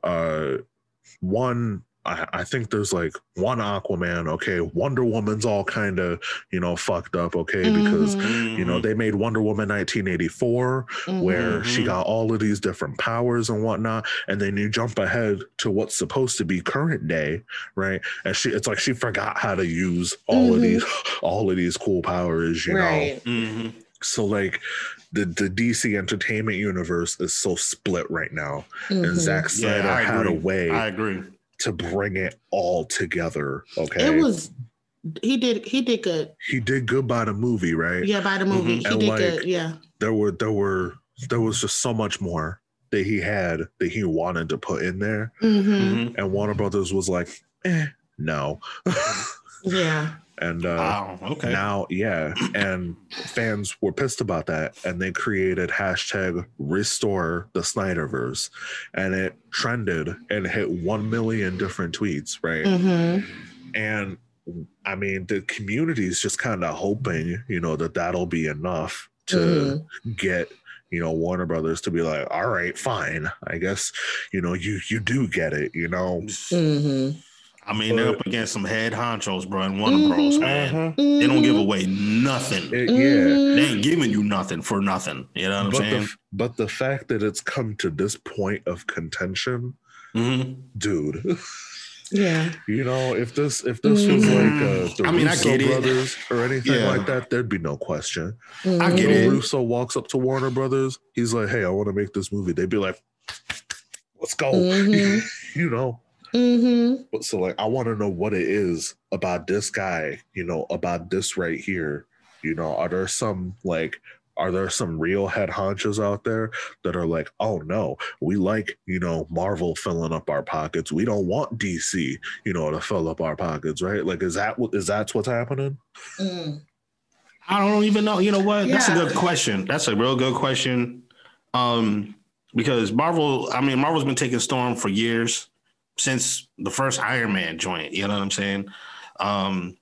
Uh, one, I, I think there's like one Aquaman. Okay, Wonder Woman's all kind of you know fucked up. Okay, because Mhm. you know Mhm. they made Wonder Woman 1984 where she got all of these different powers and whatnot and then you jump ahead to what's supposed to be current day right and she it's like she forgot how to use all of these all of these cool powers you know right. Mhm. so like the the DC entertainment universe is so split right now, Mhm. and Zack Snyder I had a way. I agree. To bring it all together. Okay. It was he did he did good. he did good by the movie, right? Yeah, by the movie. He And did like- good. Yeah. There were there were there was just so much more that he had that he wanted to put in there. hmm Mhm. And Warner Brothers was like, eh, no. Yeah. And uh Wow. Okay. now yeah and fans were pissed about that and they created hashtag restore the snyderverse and it trended and hit 1 million different tweets right hmm and i mean the community is just kind of hoping you know that that'll be enough to Mm-hmm. get you know warner brothers to be like all right fine i guess you know you you do get it you know hmm I mean, they're up against some head honchos, bro, and Warner Mhm. Bros. Man, they don't give away nothing. It- yeah. They ain't giving you nothing for nothing. You know what I'm but saying? the, but the fact that it's come to this point of contention Mhm. dude Yeah. you know if this if this was like uh the I mean, I russo get it. brothers or anything Yeah. like that there'd be no question I Mhm. get You know, it. russo walks up to warner brothers he's like hey i want to make this movie they'd be like let's go Mhm. you know Mhm. but so like i want to know what it is about this guy you know about this right here you know are there some like are there some real head honchos out there that are like oh no we like you know marvel filling up our pockets we don't want dc you know to fill up our pockets right like is that what is that what's happening Mm. I don't even know. You know what? That's a good question. That's a real good question. Um, because Marvel, I mean, Marvel's been taking Storm for years since the first Iron Man joint. You know what I'm saying? Um,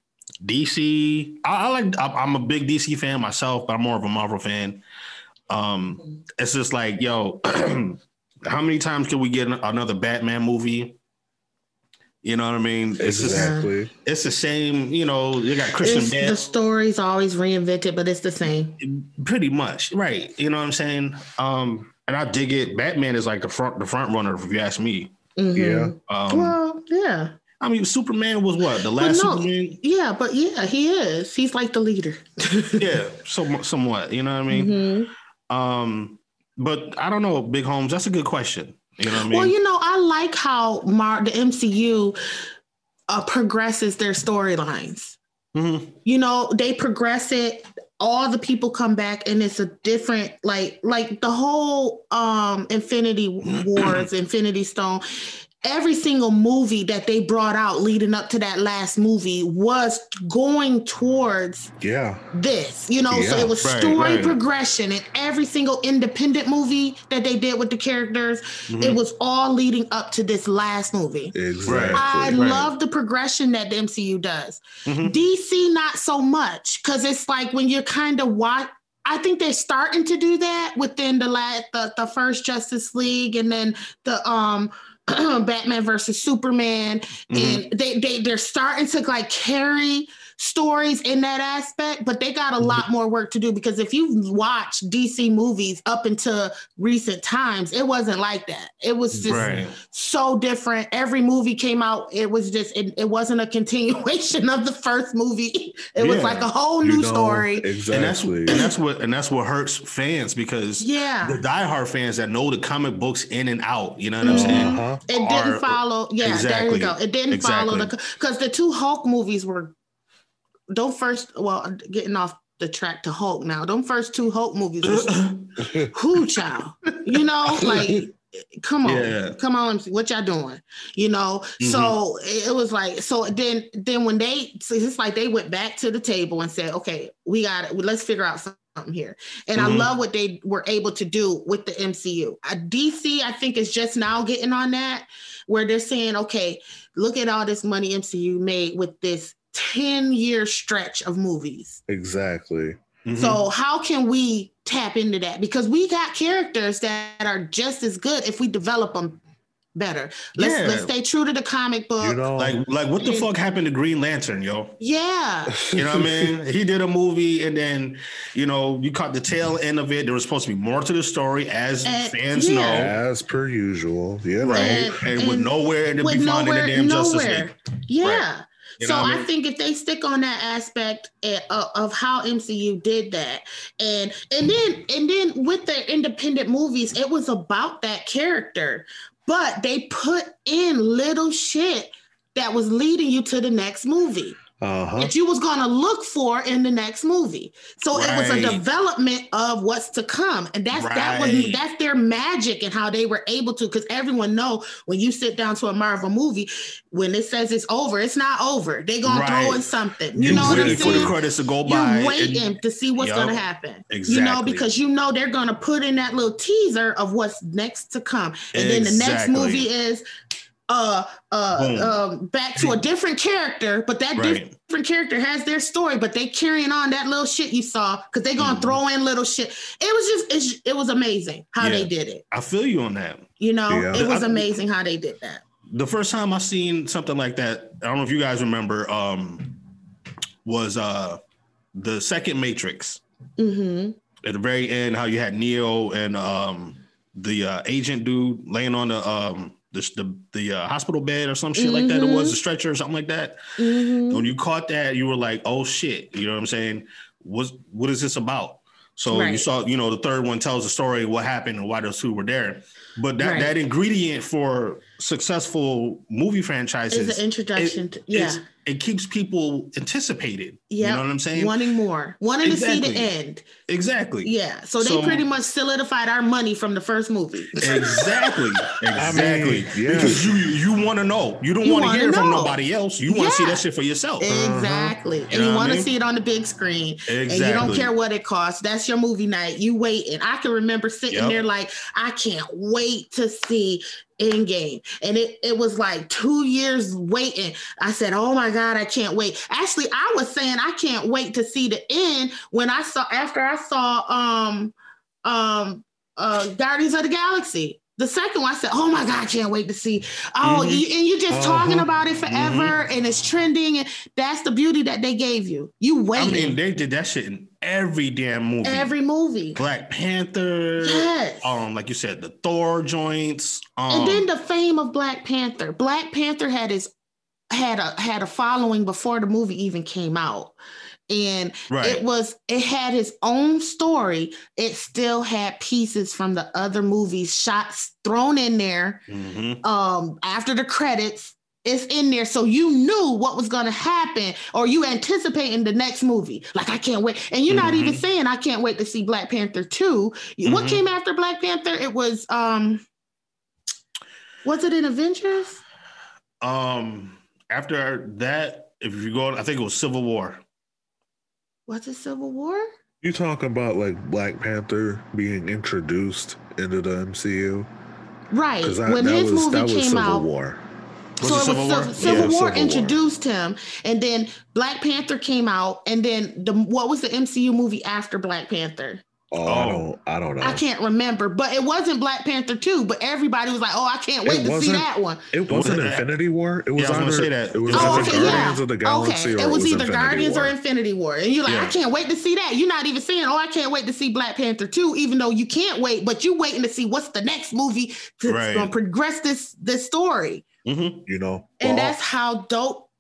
DC, I, I like. I, I'm a big DC fan myself, but I'm more of a Marvel fan. Um, it's just like, yo, how many times can we get another Batman movie? You know what I mean? It's just, exactly it's the same. You know, you got Christian It's, Bale the story's always reinvented, but it's the same. pretty much right you know what i'm saying um and i dig it batman is like the front the front runner if you ask me Mhm. Yeah. um Well, yeah. i mean superman was what the last no. superman Yeah, but yeah, he is. He's like the leader. yeah some, somewhat you know what i mean Mhm. um but i don't know big homes that's a good question you know what i mean Well, you know, I like how Mar- the MCU uh, progresses their storylines. Mhm. You know, they progress it. All the people come back, and it's a different, like, like the whole um Infinity Wars, Infinity Stone. Every single movie that they brought out leading up to that last movie was going towards yeah this, you know. so it was right, story right. progression, and every single independent movie that they did with the characters, Mhm. it was all leading up to this last movie. exactly I Right. love the progression that the MCU does. Mhm. DC not so much because it's like when you're kind of watch. I think they're starting to do that within the last the, the first Justice League and then the um Batman versus Superman Mhm. and they they they're starting to like carry stories in that aspect, but they got a lot more work to do because if you've watched DC movies up until recent times, it wasn't like that. It was just right so different. Every movie came out, it was just it, it wasn't a continuation of the first movie. It was like a whole You new know, story. and that's exactly and that's what and that's what hurts fans because Yeah. the diehard fans that know the comic books in and out you know what i'm Mhm. saying uh-huh. It didn't are- follow. Yeah, there you go. It didn't follow the because the two Hulk movies were don't first. Well, getting off the track to Hulk now. Them first two Hulk movies who child. You know, like come on, Yeah. come on, what y'all doing? You know, so it was like so. Then then when they, so it's like they went back to the table and said, okay, we got it. Let's figure out something here. And I Mhm. love what they were able to do with the MCU. Uh, DC, I think, is just now getting on that where they're saying, okay, look at all this money MCU made with this 10 year stretch of movies. exactly Mhm. So how can we tap into that? Because we got characters that are just as good if we develop them better. Let's Yeah. let's stay true to the comic book. you know like like what the fuck happened to green lantern yo yeah. You know what I mean? He did a movie, and then you know you caught the tail end of it. There was supposed to be more to the story, as And- fans yeah. know, as per usual Yeah. right? And- And, with nowhere to With be found in the nowhere, damn Justice. League. Yeah. You so know what I, I think if they stick on that aspect eh, of, of how MCU did that, and and then and then with the independent movies, it was about that character. but they put in little shit that was leading you to the next movie Uh-huh. that you was gonna look for in the next movie. So it was a development of what's to come, and that's that was that's their magic and how they were able to. Because everyone know when you sit down to a Marvel movie, when it says it's over, it's not over. They gonna throw in something. You, You, know what I'm for the credits to go by. You're waiting and- to see what's Yup. gonna happen. You know, because you know they're gonna put in that little teaser of what's next to come, and then the next movie is uh uh um back to a different character, but that Right. different character has their story, but they carrying on that little shit you saw because they gonna Mhm. throw in little shit. It was just it's, it was amazing how they did it. I feel you on that. You know, Yeah. it was I- amazing how they did that. the first time I seen something like that, I don't know if you guys remember, um, was uh the second Matrix hmm at the very end, how you had Neo and um the uh, agent dude laying on the um the the, the uh, hospital bed or some shit like that. It was a stretcher or something like that. hmm When you caught that, you were like, "Oh shit!" You know what I'm saying? What's what is this about? So you saw, you know, the third one tells the story of what happened and why those two were there. But that Right. that ingredient for successful movie franchises It's an introduction. to, yeah, it keeps people anticipated. yeah. You know what I'm saying? Wanting more, wanting to see the end. exactly. Yeah, so they So- pretty much solidified our money from the first movie. Exactly. Exactly. yeah. Because you you want to know. You don't want to hear it from nobody else. You want to see that shit for yourself. Exactly. Uh-huh. And You know you want to see it on the big screen. Exactly. And you don't care what it costs. That's your movie night. You waiting. I can remember sitting Yep. there like, I can't wait to see Endgame. And it, it was like two years waiting. I said, Oh my God, I can't wait. Actually, I was saying I can't wait to see the end when I saw after I saw um um uh Guardians of the Galaxy. The second one, I said, "Oh my God, I can't wait to see." Oh, Mhm. you, and you're just talking Uh-huh. about it forever, and it's trending, and that's the beauty that they gave you. You wait. I mean, they did that shit in every damn movie. every movie. Black Panther. Yes. Um, like you said, the Thor joints. Um, and then the fame of Black Panther. Black Panther had his had a had a following before the movie even came out. And right. it was it had his own story. It still had pieces from the other movies shots thrown in there. Mhm. Um after the credits, it's in there. So you knew what was gonna happen, or you anticipating the next movie. Like I can't wait. And you're not even Mhm. saying I can't wait to see Black Panther 2. What Mhm. came after Black Panther? It was um was it in Avengers? Um, after that, if you go, I think it was Civil War. Was it Civil War? You talking about like Black Panther being introduced into the MCU? Right. Because that, when his was movie that was came Civil out. War. Was so it it Civil was War? Civil, Civil Yeah, War Civil War. introduced him, and then Black Panther came out, and then the what was the MCU movie after Black Panther? Oh, I Oh. don't I don't know. I can't remember, but it wasn't Black Panther 2, but everybody was like, oh, I can't It wait to see that one. It wasn't was- Infinity War. It was Yeah, I was gonna either say that. it was Oh, okay, Guardians yeah. of the Galaxy okay. or It was either Infinity Guardians War. or Infinity War. And you're like, I can't wait to see that. You're not even saying, oh, I can't wait to see Black Panther 2, even though you can't wait, but you're waiting to see what's the next movie to Right. gonna progress this this story. Mhm. you know. And Well, that's how dope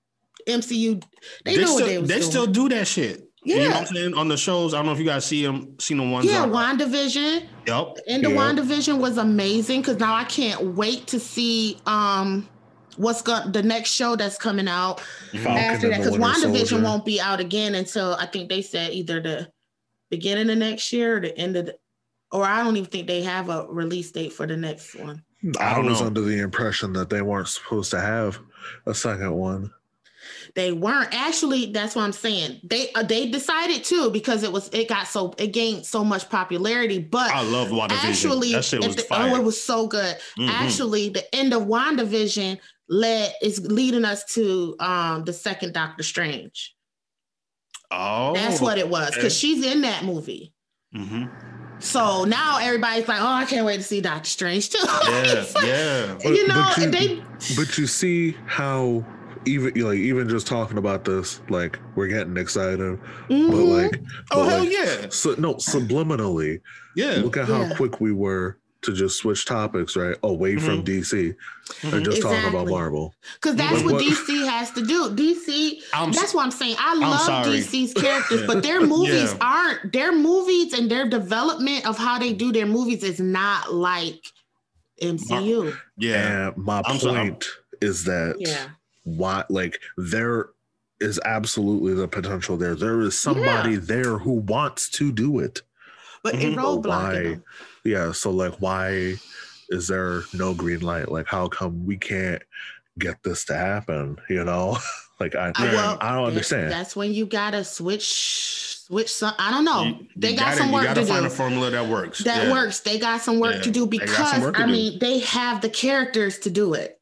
MCU they, They, know still, what they was they doing. still do that shit. You know Yeah. what I'm saying? On the shows, I don't know if you guys see them, seen the ones. yeah, on, WandaVision. Yep. And the Yeah. WandaVision was amazing because now I can't wait to see um what's going the next show that's coming out Falcon after that because Winter WandaVision Soldier. won't be out again until I think they said either the beginning of next year or the end of the or I don't even think they have a release date for the next one. I I was know. under the impression that they weren't supposed to have a second one. They weren't actually. That's what I'm saying. They uh, they decided to because it was it got so it gained so much popularity. But I love WandaVision. actually, that shit was the- fire. oh, it was so good. Mhm. Actually, the end of WandaVision led is leading us to um the second Doctor Strange. oh, That's what it was okay. because she's in that movie. Mhm. So now everybody's like, "Oh, I can't wait to see Doctor Strange too." Yeah, like, yeah. But- you know, but you- they But you see how even like even just talking about this, like we're getting excited, but Mhm. like Oh but, hell like, yeah, So no, subliminally, yeah. look at how Yeah. quick we were to just switch topics, right? Away from Mhm. DC Mhm. and just talk about Marvel. Because that's But what what- DC has to do. DC, I'm that's what I'm saying. I love sorry. DC's characters, but their movies Yeah. aren't, their movies and their development of how they do their movies is not like MCU. Yeah. And my I'm so- I'm- point is that Yeah. why like there is absolutely the potential there. There is somebody there who wants to do it. But it But roadblocking why them. Yeah, so like why is there no green light? Like how come we can't get this to happen? You know? like I Uh, well, I don't understand. That's when you gotta switch, switch some. I don't know. You- they you got gotta, some you work gotta to find do. a formula that works. that Yeah. works. They got some work Yeah, to do they got some because work to I do. mean they have the characters to do it.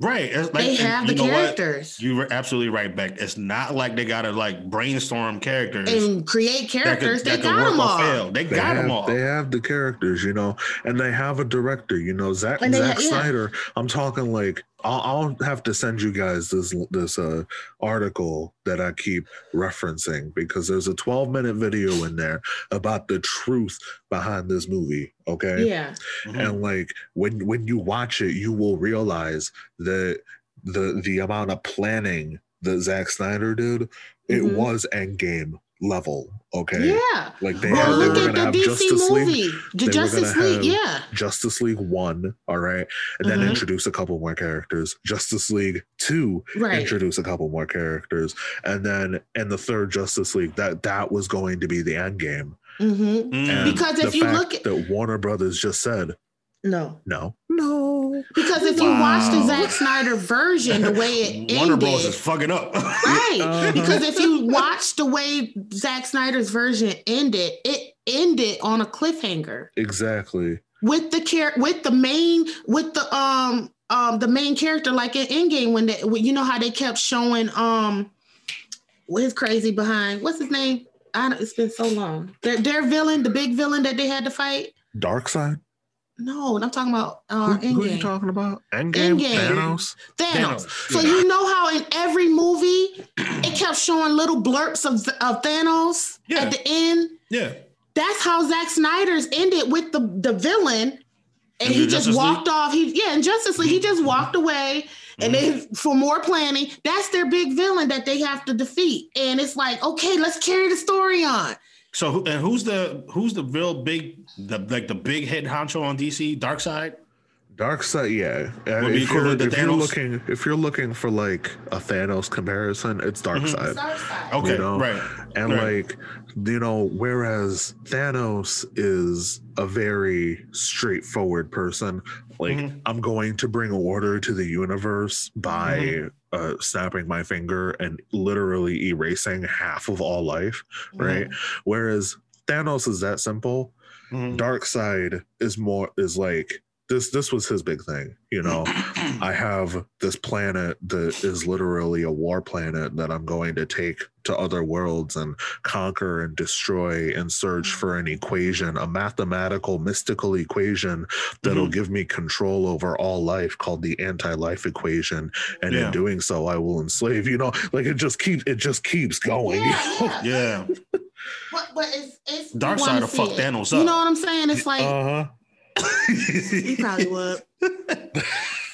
Right. It's like- they have the know what? characters You were absolutely right, Beck. It's not like they gotta like brainstorm characters and create that characters. could, they that could got them all. fail. They They got have, them all. they have the characters, you know, and they have a director, you know, Zack, And they Zack ha- yeah. Snyder. I'm talking like I'll, I'll have to send you guys this this uh article that I keep referencing because there's a 12 minute video in there about the truth behind this movie. Okay, Yeah. Mhm. and like when when you watch it, you will realize that the the amount of planning that Zack Snyder did, it Mhm. was Endgame level. Okay, Yeah. like they, Well, had, they look were at gonna the have DC Justice League. movie, the were Justice League. Yeah. Justice League one, all right, and then Mhm. introduce a couple more characters. Justice League two, Right. introduce a couple more characters, and then in the third Justice League, that that was going to be the end game. hmm Mm. And Because if you look at- that Warner Brothers just said No. no, no, Because if you watch the Wow. Zack Snyder version, the way it Warner ended, Bros is fucking up. right? Uh-huh. Because if you watch the way Zack Snyder's version ended, it ended on a cliffhanger exactly. with the care with the main with the um um the main character like in Endgame when they you know how they kept showing um what is crazy behind what's his name? I don't, it's been so long. Their their villain, the big villain that they had to fight. Darkseid. No, and I'm talking about uh, who, who are you talking about? Endgame. Endgame. Thanos. Thanos. Thanos, So yeah. you know how in every movie it kept showing little blurps of, of Thanos Yeah. at the end. yeah. That's how Zack Snyder's ended with the the villain, and In he just Justice walked off. He yeah, in Justice League, he just walked away. And then for more planning, that's their big villain that they have to defeat. And it's like, okay, let's carry the story on. So and who's the who's the real big the like the big head honcho on DC? Darkseid. Dark side, yeah. Uh, Would be if you're, if you're looking, if you're looking for like a Thanos comparison, it's Darkseid. Okay, You know? right. And Right. like, you know, whereas Thanos is a very straightforward person, like, Mhm. I'm going to bring order to the universe by Mm-hmm. Uh, snapping my finger and literally erasing half of all life, right? Whereas Thanos is that simple. Mhm. Darkseid is more, is like, this, this was his big thing, you know. I have this planet that is literally a war planet that I'm going to take to other worlds and conquer and destroy and search for an equation, a mathematical, mystical equation that'll Mhm. give me control over all life called the anti-life equation. And Yeah. in doing so, I will enslave, you know, like it just keeps it just keeps going. Yeah, yeah. Yeah. But, but it's, it's Darkseid wanna will see fuck it. Thanos You know what I'm saying? It's like Uh-huh. You probably would.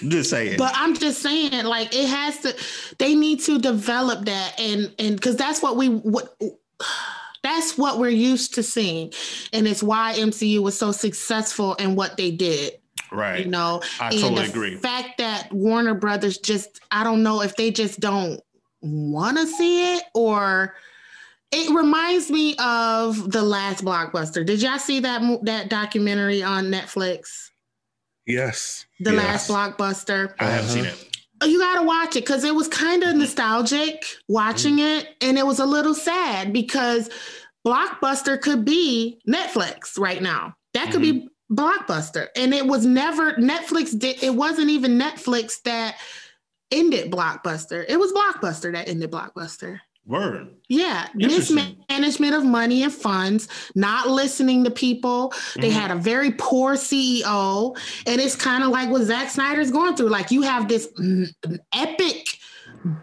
Just saying. But I'm just saying, like, it has to. They need to develop that, and and because that's what we what. That's what we're used to seeing, and it's why MCU was so successful in what they did. right. You know, I and totally the agree. fact that Warner Brothers just—I don't know if they just don't want to see it, or it reminds me of the last blockbuster. Did y'all see that that documentary on Netflix? Yes. The Yes. last blockbuster. I haven't seen Uh-huh. it. You gotta watch it because it was kind of mm-hmm. nostalgic watching mm-hmm. it, and it was a little sad because Blockbuster could be Netflix right now. That could be mm-hmm. Blockbuster, and it was never Netflix. Did it wasn't even Netflix that ended Blockbuster. It was Blockbuster that ended Blockbuster. Word. Yeah, mismanagement of money and funds, not listening to people. They Mhm. had a very poor CEO, and it's kind of like what Zack Snyder's going through. Like you have this epic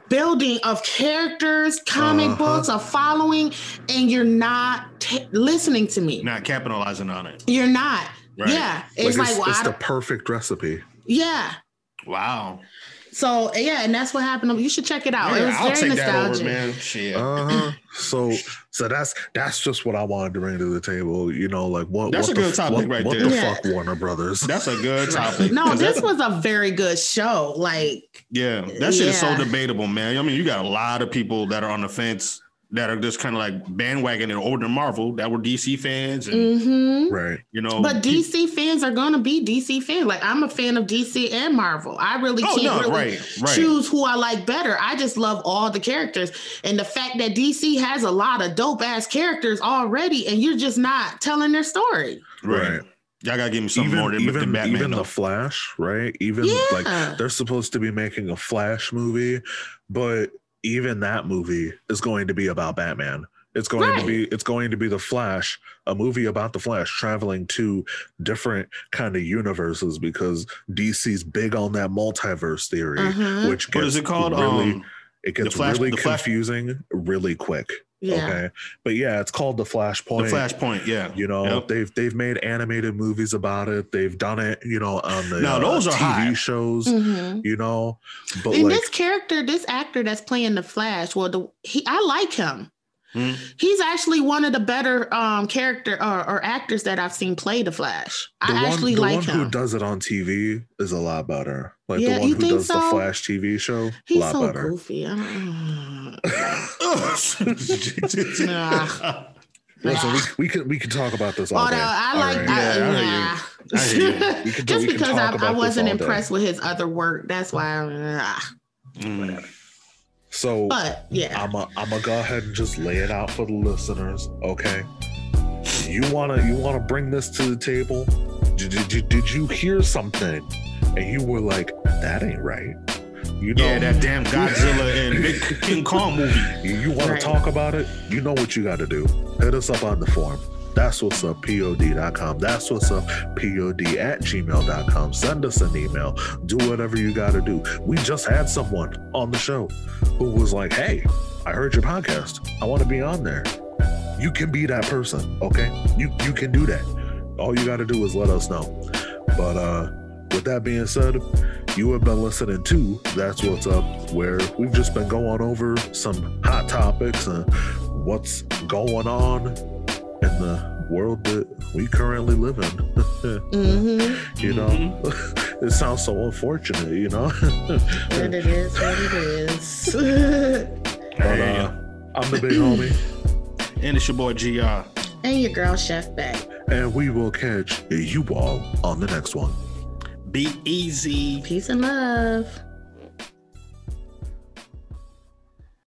building of characters, comic Uh-huh. books, a following, and you're not t- listening to me. Not capitalizing on it. You're not. Right. Yeah, Like it's like, it's, well, it's the perfect recipe. yeah. Wow. So yeah, and that's what happened. You should check it out. it was I'll very take that nostalgic. over, man. Shit. Uh-huh. so so that's that's just what I wanted to bring to the table. You know, like what That's what a the, good topic what, right what there. the Yeah. fuck, Warner Brothers? That's a good topic. no, this was a very good show. Like, yeah, that shit is so debatable, man. I mean, you got a lot of people that are on the fence that are just kind of like bandwagoning in older Marvel that were DC fans, and mhm. right. you know, but DC fans are gonna be DC fans. Like, I'm a fan of DC and Marvel. I really Oh can't no, really right, right. choose who I like better. I just love all the characters, and the fact that DC has a lot of dope ass characters already, and you're just not telling their story. right. Right. Y'all gotta give me something Even more than, even, Batman. even though. the Flash, right? Even Yeah. like they're supposed to be making a Flash movie, but even that movie is going to be about Batman. It's going Right. to be it's going to be the Flash, a movie about the Flash traveling to different kind of universes because DC's big on that multiverse theory, Mhm. which gets what is it called? really um, it gets Flash- really the Flash- confusing really quick. Yeah. Okay. But yeah, it's called the Flashpoint. the Flashpoint. Yeah, You know, Yep. they've they've made animated movies about it. They've done it, you know, on the Now, uh, those are TV high. shows. Mhm. You know, but and like this character, this actor that's playing the Flash, well, the he I like him. Hmm. He's actually one of the better um character or, or actors that I've seen play the Flash. the I one, actually the like one him. who does it on TV is a lot better. Like Yeah, the one you who think does the? Flash TV show, a He's lot so better. goofy. I don't- Listen, we, we can we can talk about this all Although day. I like, right? I, Yeah, I hear you. I hear you. We just because I, I wasn't all day. impressed with his other work. That's why. I'm, ah. Mm. So But yeah, I'm a, I'm gonna go ahead and just lay it out for the listeners. Okay, you wanna you wanna bring this to the table? Did, did, did, did you hear something and you were like, that ain't right? You know, Yeah, that damn Godzilla and Big King Kong movie. you, you want Right. to talk about it? You know what you got to do. Hit us up on the forum. That's what's up, pod.com. That's what's up, pod at gmail.com. Send us an email. Do whatever you got to do. We just had someone on the show who was like, hey, I heard your podcast. I want to be on there. You can be that person, okay? You you can do that. All you got to do is let us know. But uh with that being said, you have been listening to That's What's Up, where we've just been going over some hot topics and what's going on in the world that we currently live in. mm-hmm. you know, it sounds so unfortunate, you know. what it is, what it is. but Hey, uh, I'm the big homie, And it's your boy GR. and your girl Chef back. and we will catch you all on the next one. Be easy. Peace and love.